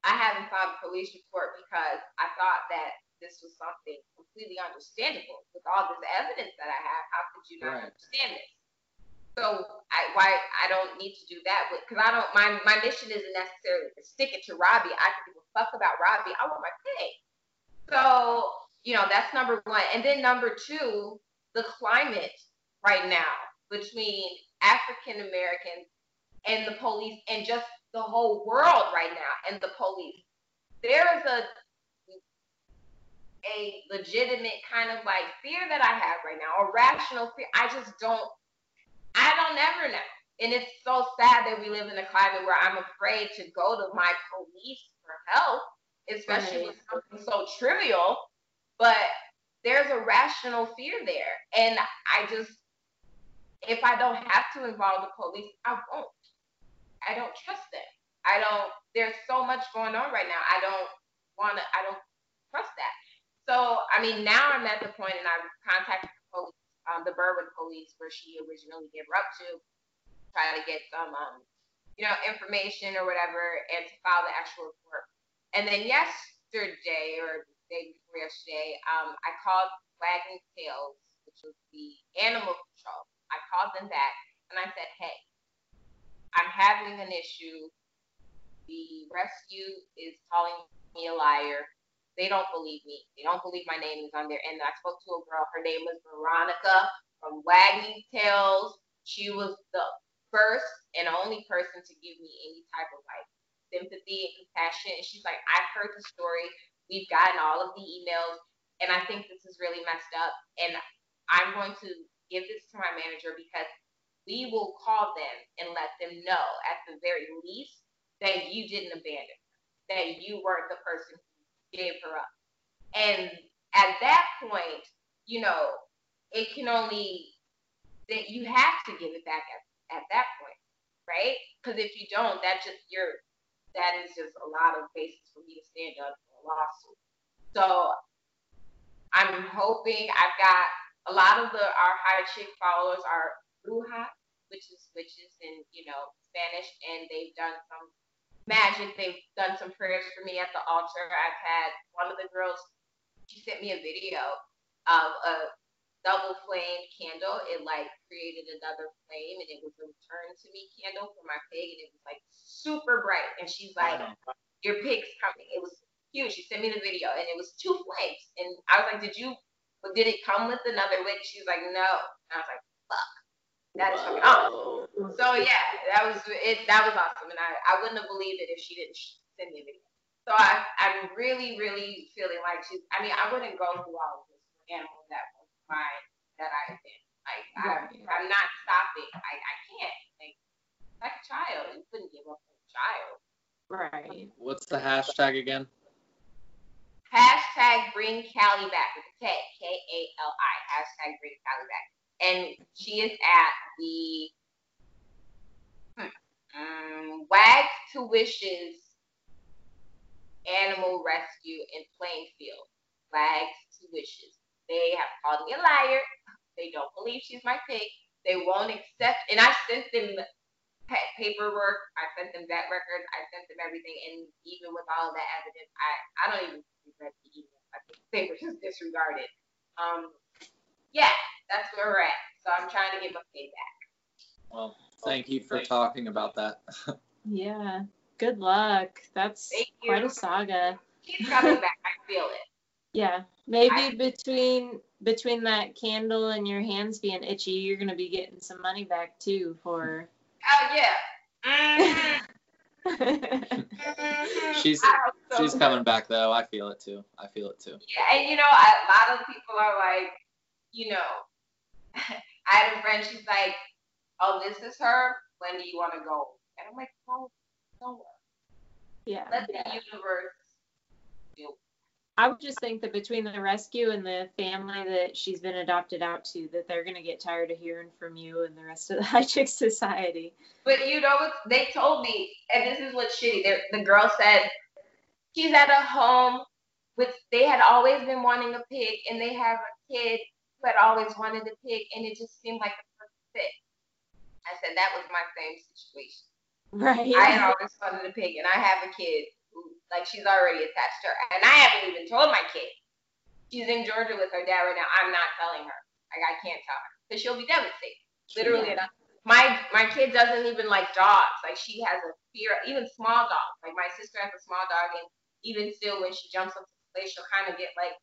D: I haven't filed a police report because I thought that this was something completely understandable with all this evidence that I have. How could you not right. understand this? So I why I don't need to do that because I don't my my mission isn't necessarily to stick it to Robbie. I can give a fuck about Robbie. I want my pay. So you know that's number one, and then number two, the climate right now between African Americans and the police and just the whole world right now and the police. There is a a legitimate kind of like fear that I have right now, a rational fear. I just don't I don't ever know. And it's so sad that we live in a climate where I'm afraid to go to my police for help, especially right. with something so trivial. But there's a rational fear there. And I just, if I don't have to involve the police, I won't. I don't trust them. I don't, there's so much going on right now. I don't want to, I don't trust that. So, I mean, now I'm at the point and I've contacted the police, um, the Berwyn police, where she originally gave her up to, try to get some, um, you know, information or whatever, and to file the actual report. And then yesterday or the day before yesterday, um, I called Wagging Tails, which was the animal control. I called them back and I said, hey, I'm having an issue. The rescue is calling me a liar. They don't believe me. They don't believe my name is on there. And I spoke to a girl. Her name was Veronica from Wagging Tails. She was the first and only person to give me any type of like sympathy and compassion. And she's like, I've heard the story. We've gotten all of the emails, and I think this is really messed up. And I'm going to give this to my manager because we will call them and let them know at the very least that you didn't abandon her, that you weren't the person who gave her up. And at that point, you know, it can only that you have to give it back at at that point, right? Because if you don't, that just you're that is just a lot of basis for me to stand up for a lawsuit. So I'm hoping I've got a lot of the our high chick followers are bruja, which is witches in you know Spanish, and they've done some magic. They've done some prayers for me at the altar. I've had one of the girls. She sent me a video of a double flame candle. It like created another flame and it was a return to me candle for my pig and it was like super bright. And she's like, Your pig's coming. It was huge. She sent me the video and it was two flames. And I was like, Did you did it come with another wick? She's like, No. And I was like, Fuck. That is fucking awesome. So yeah, that was it. That was awesome, and I, I wouldn't have believed it if she didn't send me a video. So I I'm really really feeling like she's. I mean, I wouldn't go through all of this for animals that mind that I've been. Like right. I, am not stopping. I, I can't. Like like a child, you couldn't give up on a child.
A: Right.
C: What's the hashtag again?
D: Hashtag bring Kali back with K, K A L I. Hashtag bring Kali back. And she is at the hmm, um, Wags to Wishes Animal Rescue in Plainfield. Wags to Wishes. They have called me a liar. They don't believe she's my pig. They won't accept. And I sent them paperwork. I sent them vet records. I sent them everything. And even with all of that evidence, I, I don't even regret the email. I think they were just disregarded. Um, yeah, that's where we're at. So I'm trying to get my pay back.
C: Well, thank you for talking about that.
A: yeah. Good luck. That's quite a saga.
D: She's coming back. I feel it.
A: Yeah, maybe I, between between that candle and your hands being itchy, you're gonna be getting some money back too for.
D: Oh yeah.
C: Mm-hmm. she's so she's coming back though. I feel it too. I feel it too.
D: Yeah, and you know, a lot of people are like, you know, I had a friend. She's like, "Oh, this is her. When do you want to go?" And I'm like, "No, don't worry.
A: Yeah.
D: Let the universe do
A: I would just think that between the rescue and the family that she's been adopted out to, that they're gonna get tired of hearing from you and the rest of the high chick society.
D: But you know what? They told me, and this is what's shitty. The girl said she's at a home with. They had always been wanting a pig, and they have a kid who had always wanted a pig, and it just seemed like the perfect fit. I said that was my same situation.
A: Right.
D: I had always wanted a pig, and I have a kid like she's already attached to her. And I haven't even told my kid. She's in Georgia with her dad right now. I'm not telling her. Like I can't tell her because she'll be devastated. Literally, yeah. my my kid doesn't even like dogs. Like she has a fear, even small dogs. Like my sister has a small dog, and even still, when she jumps up to the place, she'll kind of get like.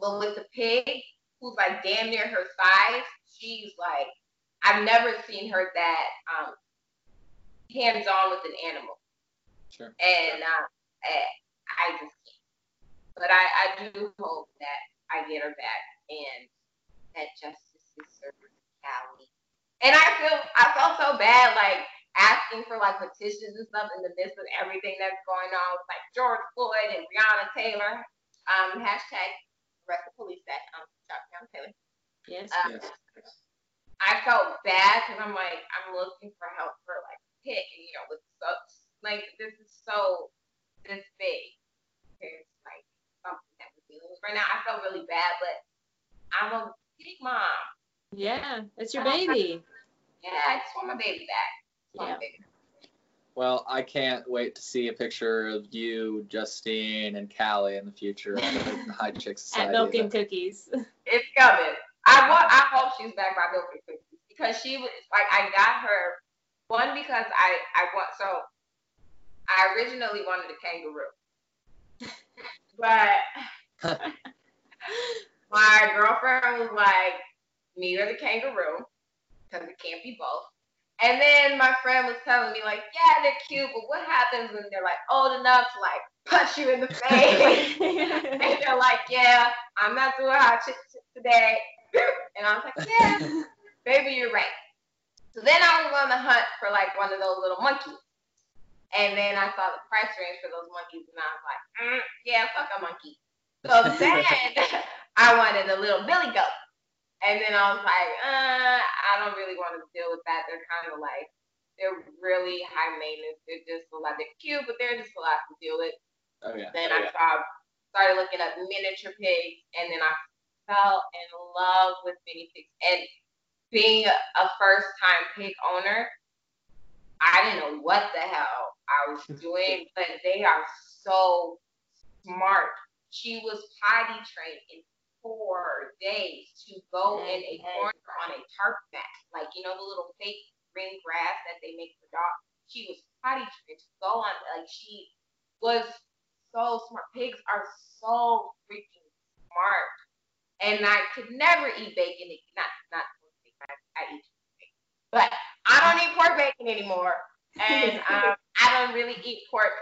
D: Well, with the pig, who's like damn near her size, she's like, I've never seen her that um hands on with an animal.
C: Sure.
D: And uh, I, I just can't. But I, I do hope that I get her back and that justice is served Kali. And I feel I felt so bad like asking for like petitions and stuff in the midst of everything that's going on with like George Floyd and Breonna Taylor. Um, hashtag arrest the police that um Breonna Taylor.
A: Yes.
D: Um,
C: Yes.
D: I felt bad because I'm like I'm looking for help for like pick and you know with such like this is so this big. It's like something that we're dealing with right now. I felt really bad, but I'm a big mom.
A: Yeah. It's your baby.
D: Yeah, I just want my baby back.
A: Yeah.
D: baby.
C: Well, I can't wait to see a picture of you, Justine, and Kali in the future at the High Chick Society.
A: At Milk and Cookies.
D: It's coming. I want. I hope she's back by milk and cookies because she was like I got her one because I I want so I originally wanted a kangaroo, but my girlfriend was like, neither the kangaroo because it can't be both. And then my friend was telling me like, yeah, they're cute, but what happens when they're like old enough to like punch you in the face? and they're like, yeah, I'm not doing hot chicks today. And I was like, yeah, baby, you're right. So then I was on the hunt for like one of those little monkeys. And then I saw the price range for those monkeys, and I was like, mm, yeah, fuck a monkey. So then I wanted a little billy goat. And then I was like, uh, I don't really want to deal with that. They're kind of like, they're really high maintenance. They're just a lot. They're cute, but they're just a lot to deal with.
C: Oh yeah.
D: Then I saw, started looking up miniature pigs, and then I fell in love with mini pigs. And being a first time pig owner, I didn't know what the hell I was doing, but they are so smart. She was potty trained in four days to go mm-hmm. in a corner on a tarp mat, like you know the little fake green grass that they make for dogs. She was potty trained to go on, like she was so smart. Pigs are so freaking smart, and I could never eat bacon. Not not. I, I eat bacon, but I don't eat pork bacon anymore, and um, I don't really eat pork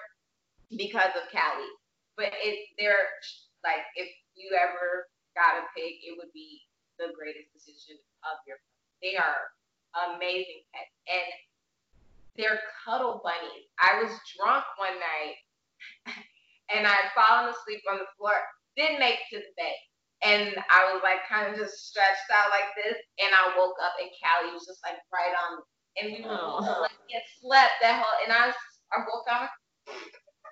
D: because of Kali. But if they're like if you ever got a pig, it would be the greatest decision of your life. They are amazing pets, and they're cuddle bunnies. I was drunk one night, and I had fallen asleep on the floor. Didn't make it to the bed, and I was like kind of just stretched out like this, and I woke up, and Kali was just like right on, and we were
A: Aw. Oh.
D: like get slept that whole, and I was I woke up.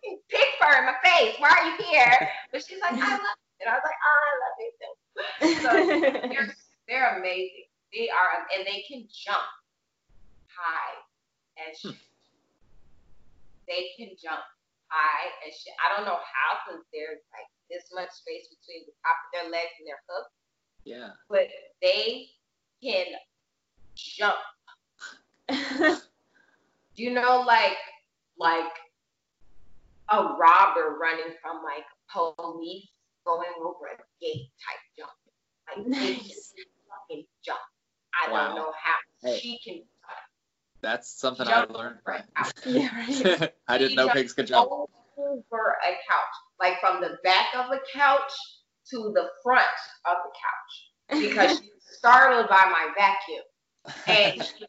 D: Pig fur in my face. Why are you here? But she's like, I love you. And I was like, oh, I love you too. So they're, they're amazing. They are, and they can jump high and hmm. shit. They can jump high and shit. I don't know how because there's like this much space between the top of their legs and their hoof,
C: Yeah.
D: but they can jump. Do you know, like like a robber running from like police going over a gate type jump. Like
A: Nice.
D: fucking jump. I
C: Wow.
D: don't know how.
C: Hey.
D: She can
C: That's something
D: jump
C: I learned.
D: right out.
A: yeah, right.
C: I didn't know pigs could jump.
D: over a couch, like from the back of the couch to the front of the couch, because she was startled by my vacuum, and she,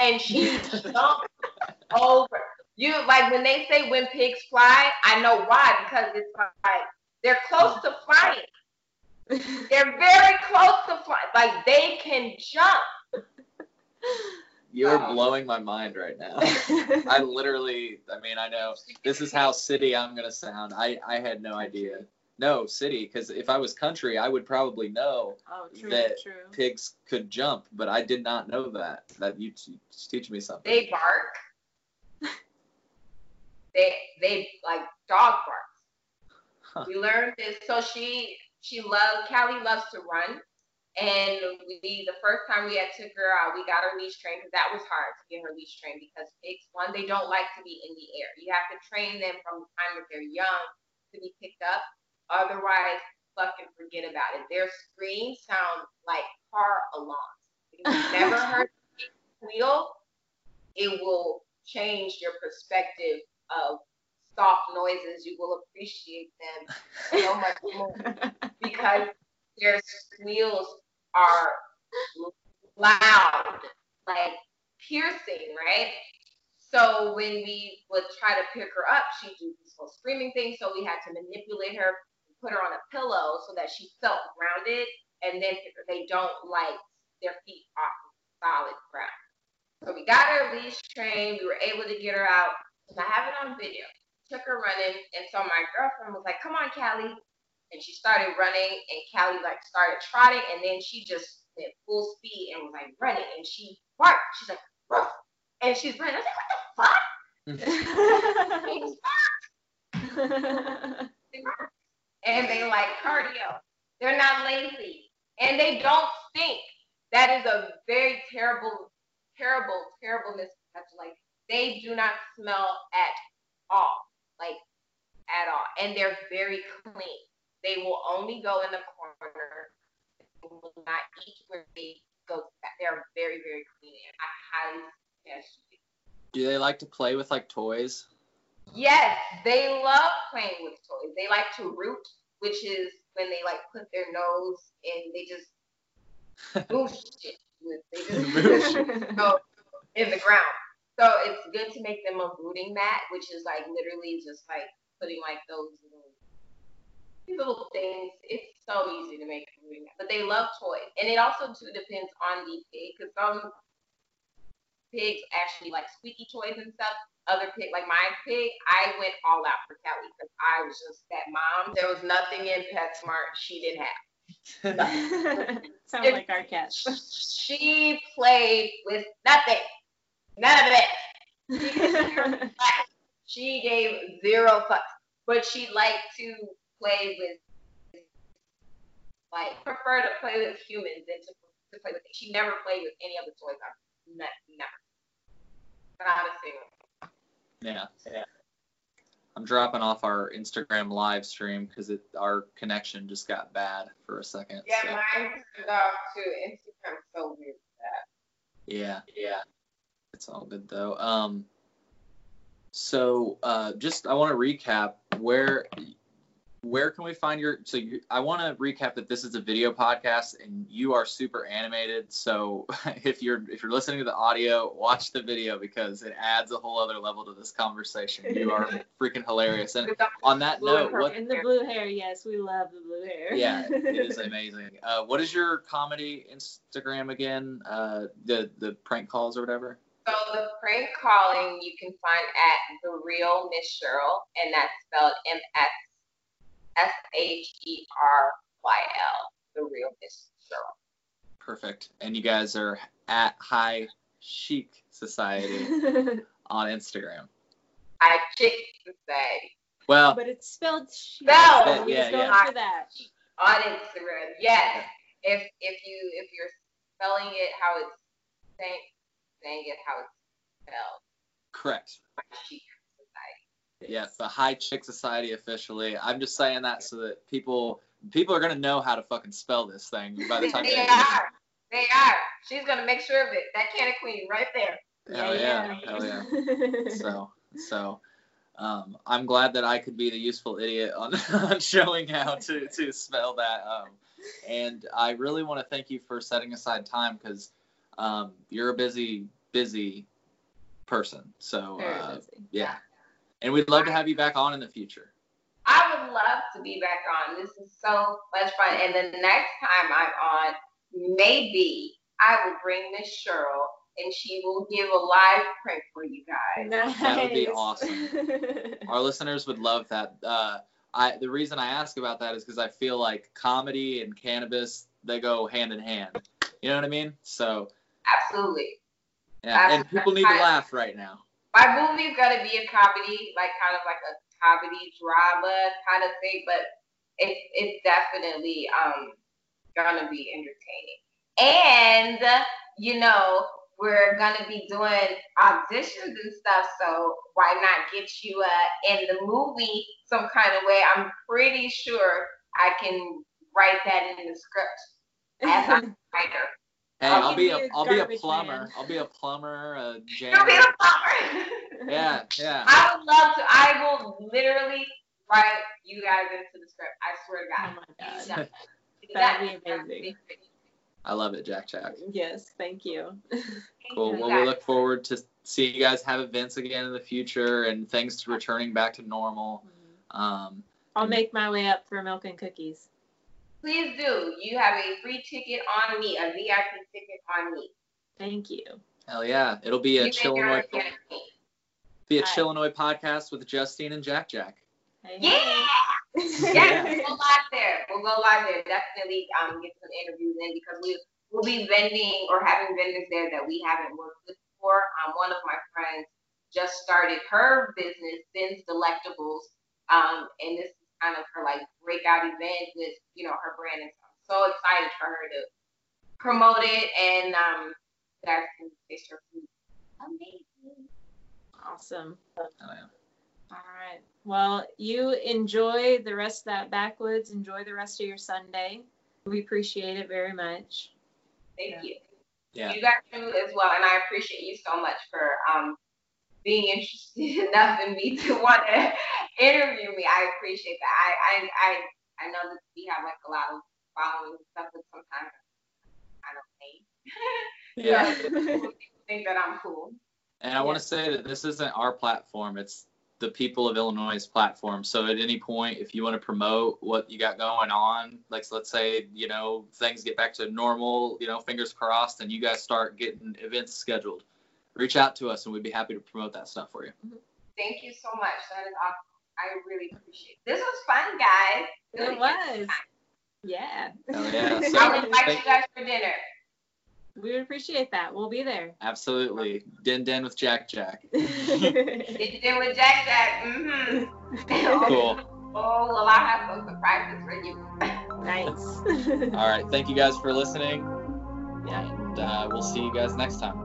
D: and she jumped over. You like when they say when pigs fly, I know why because it's like they're close to flying. They're very close to flying. Like they can jump.
C: You're
D: Wow.
C: blowing my mind right now. I literally, I mean, I know this is how city I'm gonna sound. I I had no idea. No city, because if I was country, I would probably know
A: oh, true,
C: that
A: true.
C: pigs could jump, but I did not know that. That you t- teach me something.
D: They bark. they they like dog barks.
C: Huh.
D: We learned this. So she she loves Kali loves to run, and we the first time we had took her out, we got her leash trained because that was hard to get her leash trained because pigs one they don't like to be in the air. You have to train them from the time that they're young to be picked up. Otherwise, fucking forget about it. Their screams sound like car alarms. If you've never heard a squeal, it will change your perspective of soft noises, you will appreciate them so much more because their squeals are loud, like piercing, right? So when we would try to pick her up, she'd do this little screaming thing. So we had to manipulate her, put her on a pillow so that she felt grounded, and then they don't like their feet off of solid ground. So we got her leash trained. We were able to get her out. And I have it on video. Took her running, and so my girlfriend was like, "Come on, Kali," and she started running, and Kali like started trotting, and then she just went full speed and was like running, and she barked. She's like, Ruff. and she's running. I was like, "What the fuck?" Mm. and they like cardio. They're not lazy, and they don't stink. That is a very terrible, terrible, terrible misconception. Like they do not smell at all, like at all, and they're very clean. They will only go in the corner. They will not eat where they go. They're very, very clean. I highly suggest you.
C: Do they like to play with like toys?
D: Yes, they love playing with toys. They like to root, which is when they like put their nose and they just move shit. With, they just go in the ground. So it's good to make them a rooting mat, which is like literally just like putting like those little these little things. It's so easy to make a rooting mat. But they love toys. And it also too depends on the pig because some pigs actually like squeaky toys and stuff. Other pig, like my pig, I went all out for Kelly because I was just that mom. There was nothing in PetSmart she didn't have.
A: Sound like our cat.
D: She played with nothing. None of it. she gave zero fucks. But she liked to play with like prefer to play with humans than to, to play with she never played with any of the toys. i Never. Not a single.
C: Yeah. Yeah. I'm dropping off our Instagram live stream because our connection just got bad for a second.
D: Yeah,
C: so.
D: mine turned off too. Instagram's so weird with that.
C: Yeah, yeah. It's all good though. Um, so uh, just I want to recap where where can we find your so you, i want to recap that this is a video podcast and you are super animated. So if you're if you're listening to the audio watch the video because it adds a whole other level to this conversation. You are freaking hilarious. And on that note what
A: in the blue hair. Yes we love the blue hair.
C: Yeah it is amazing. Uh, what is your comedy instagram again? Uh, the the prank calls or whatever?
D: So the prank calling you can find at the real miss cheryl and that's spelled m-s S H E R Y L, the real Miss Cheryl.
C: Perfect. And you guys are at High Chic Society on Instagram.
D: High Chic Society.
C: Well,
A: but it's spelled
D: chic. Spelled.
C: Yeah, yeah.
D: yeah. For that. On Instagram, yes. If if you if you're spelling it how it's saying saying it how it's spelled.
C: Correct.
D: Chic
C: yeah, the High Chick Society officially. I'm just saying that so that people people are gonna know how to fucking spell this thing by the time
D: they, they are. They are. She's gonna make sure of it. That Canna Queen right there.
C: Hell yeah, yeah. hell yeah. so so. Um, I'm glad that I could be the useful idiot on, on showing how to, to spell that. Um, and I really want to thank you for setting aside time because um, you're a busy, busy person. So uh, yeah, and we'd love to have you back on in the future.
D: I would love to be back on. This is so much fun. And the next time I'm on, maybe I will bring Miss Cheryl and she will give a live prank for you guys.
A: Nice.
C: That would be awesome. Our listeners would love that. Uh, I the reason I ask about that is because I feel like comedy and cannabis they go hand in hand. You know what I mean? So
D: absolutely.
C: Yeah, absolutely. and people need to laugh right now
D: my movie's gonna be a comedy, like kind of like a comedy drama kind of thing, but it's it's definitely um gonna be entertaining. And you know, we're gonna be doing auditions and stuff, so why not get you uh in the movie some kind of way? I'm pretty sure I can write that in the script as a writer.
C: Hey,
A: I'll
C: I'll be
A: give
C: a
A: you
C: I'll be a plumber.
A: man.
C: I'll be a plumber, a
D: You'll be a plumber.
C: Yeah, yeah.
D: I would love to. I will literally write you guys into the script. I swear to God.
A: Oh my god. That'd be amazing.
C: I love it, Jack Jack.
A: Yes, thank you.
C: Cool.
D: You
C: Well, we look forward to seeing you guys have events again in the future and things to returning back to normal. Um,
A: I'll make my way up for milk and cookies.
D: Please do. You have a free ticket on me, a VIP ticket on me.
A: Thank you.
C: hell yeah, it'll be a
D: You make your own
C: Chillinois
D: guarantee.
C: be a
A: Hi.
C: Chillinois podcast with Justine and Jack Jack.
A: Hey,
D: Yeah. Yes, we'll go live there. We'll go live there. Definitely um get some interviews in because we will be vending or having vendors there that we haven't worked with before. Um, one of my friends just started her business, Ben's Delectables, um, and this is kind of her like breakout event with you know her brand, and so I'm so excited for her to promote it and um, you guys can taste her food. Amazing.
A: Awesome.
C: Hell yeah.
A: All right. Well, you enjoy the rest of that backwoods. Enjoy the rest of your Sunday. We appreciate it very much.
D: Thank
A: Yeah.
D: you.
C: Yeah.
D: You guys do as well, and I appreciate you so much for um being interested enough in me to want to interview me. I appreciate that. I I I, I know that we have like a lot of following and stuff, but sometimes I don't think.
C: Yeah.
D: People think that I'm cool.
C: And I want to say that this isn't our platform. It's the people of Illinois' platform. So at any point, if you want to promote what you got going on, like let's say, you know, things get back to normal, you know, fingers crossed, and you guys start getting events scheduled, reach out to us and we'd be happy to promote that stuff for you.
D: Thank you so much. That is awesome. I really appreciate it. This was fun, guys.
A: It was. Yeah.
C: Hell yeah. So-
D: I'll invite you guys for dinner.
A: we would appreciate that. We'll be there.
C: Absolutely. Den Den with Jack Jack.
D: Did you do with Jack Jack? Mm-hmm.
C: Cool.
D: Oh, well, I have some surprises for you.
A: nice.
C: All right. Thank you guys for listening.
A: Yeah.
C: And uh, we'll see you guys next time.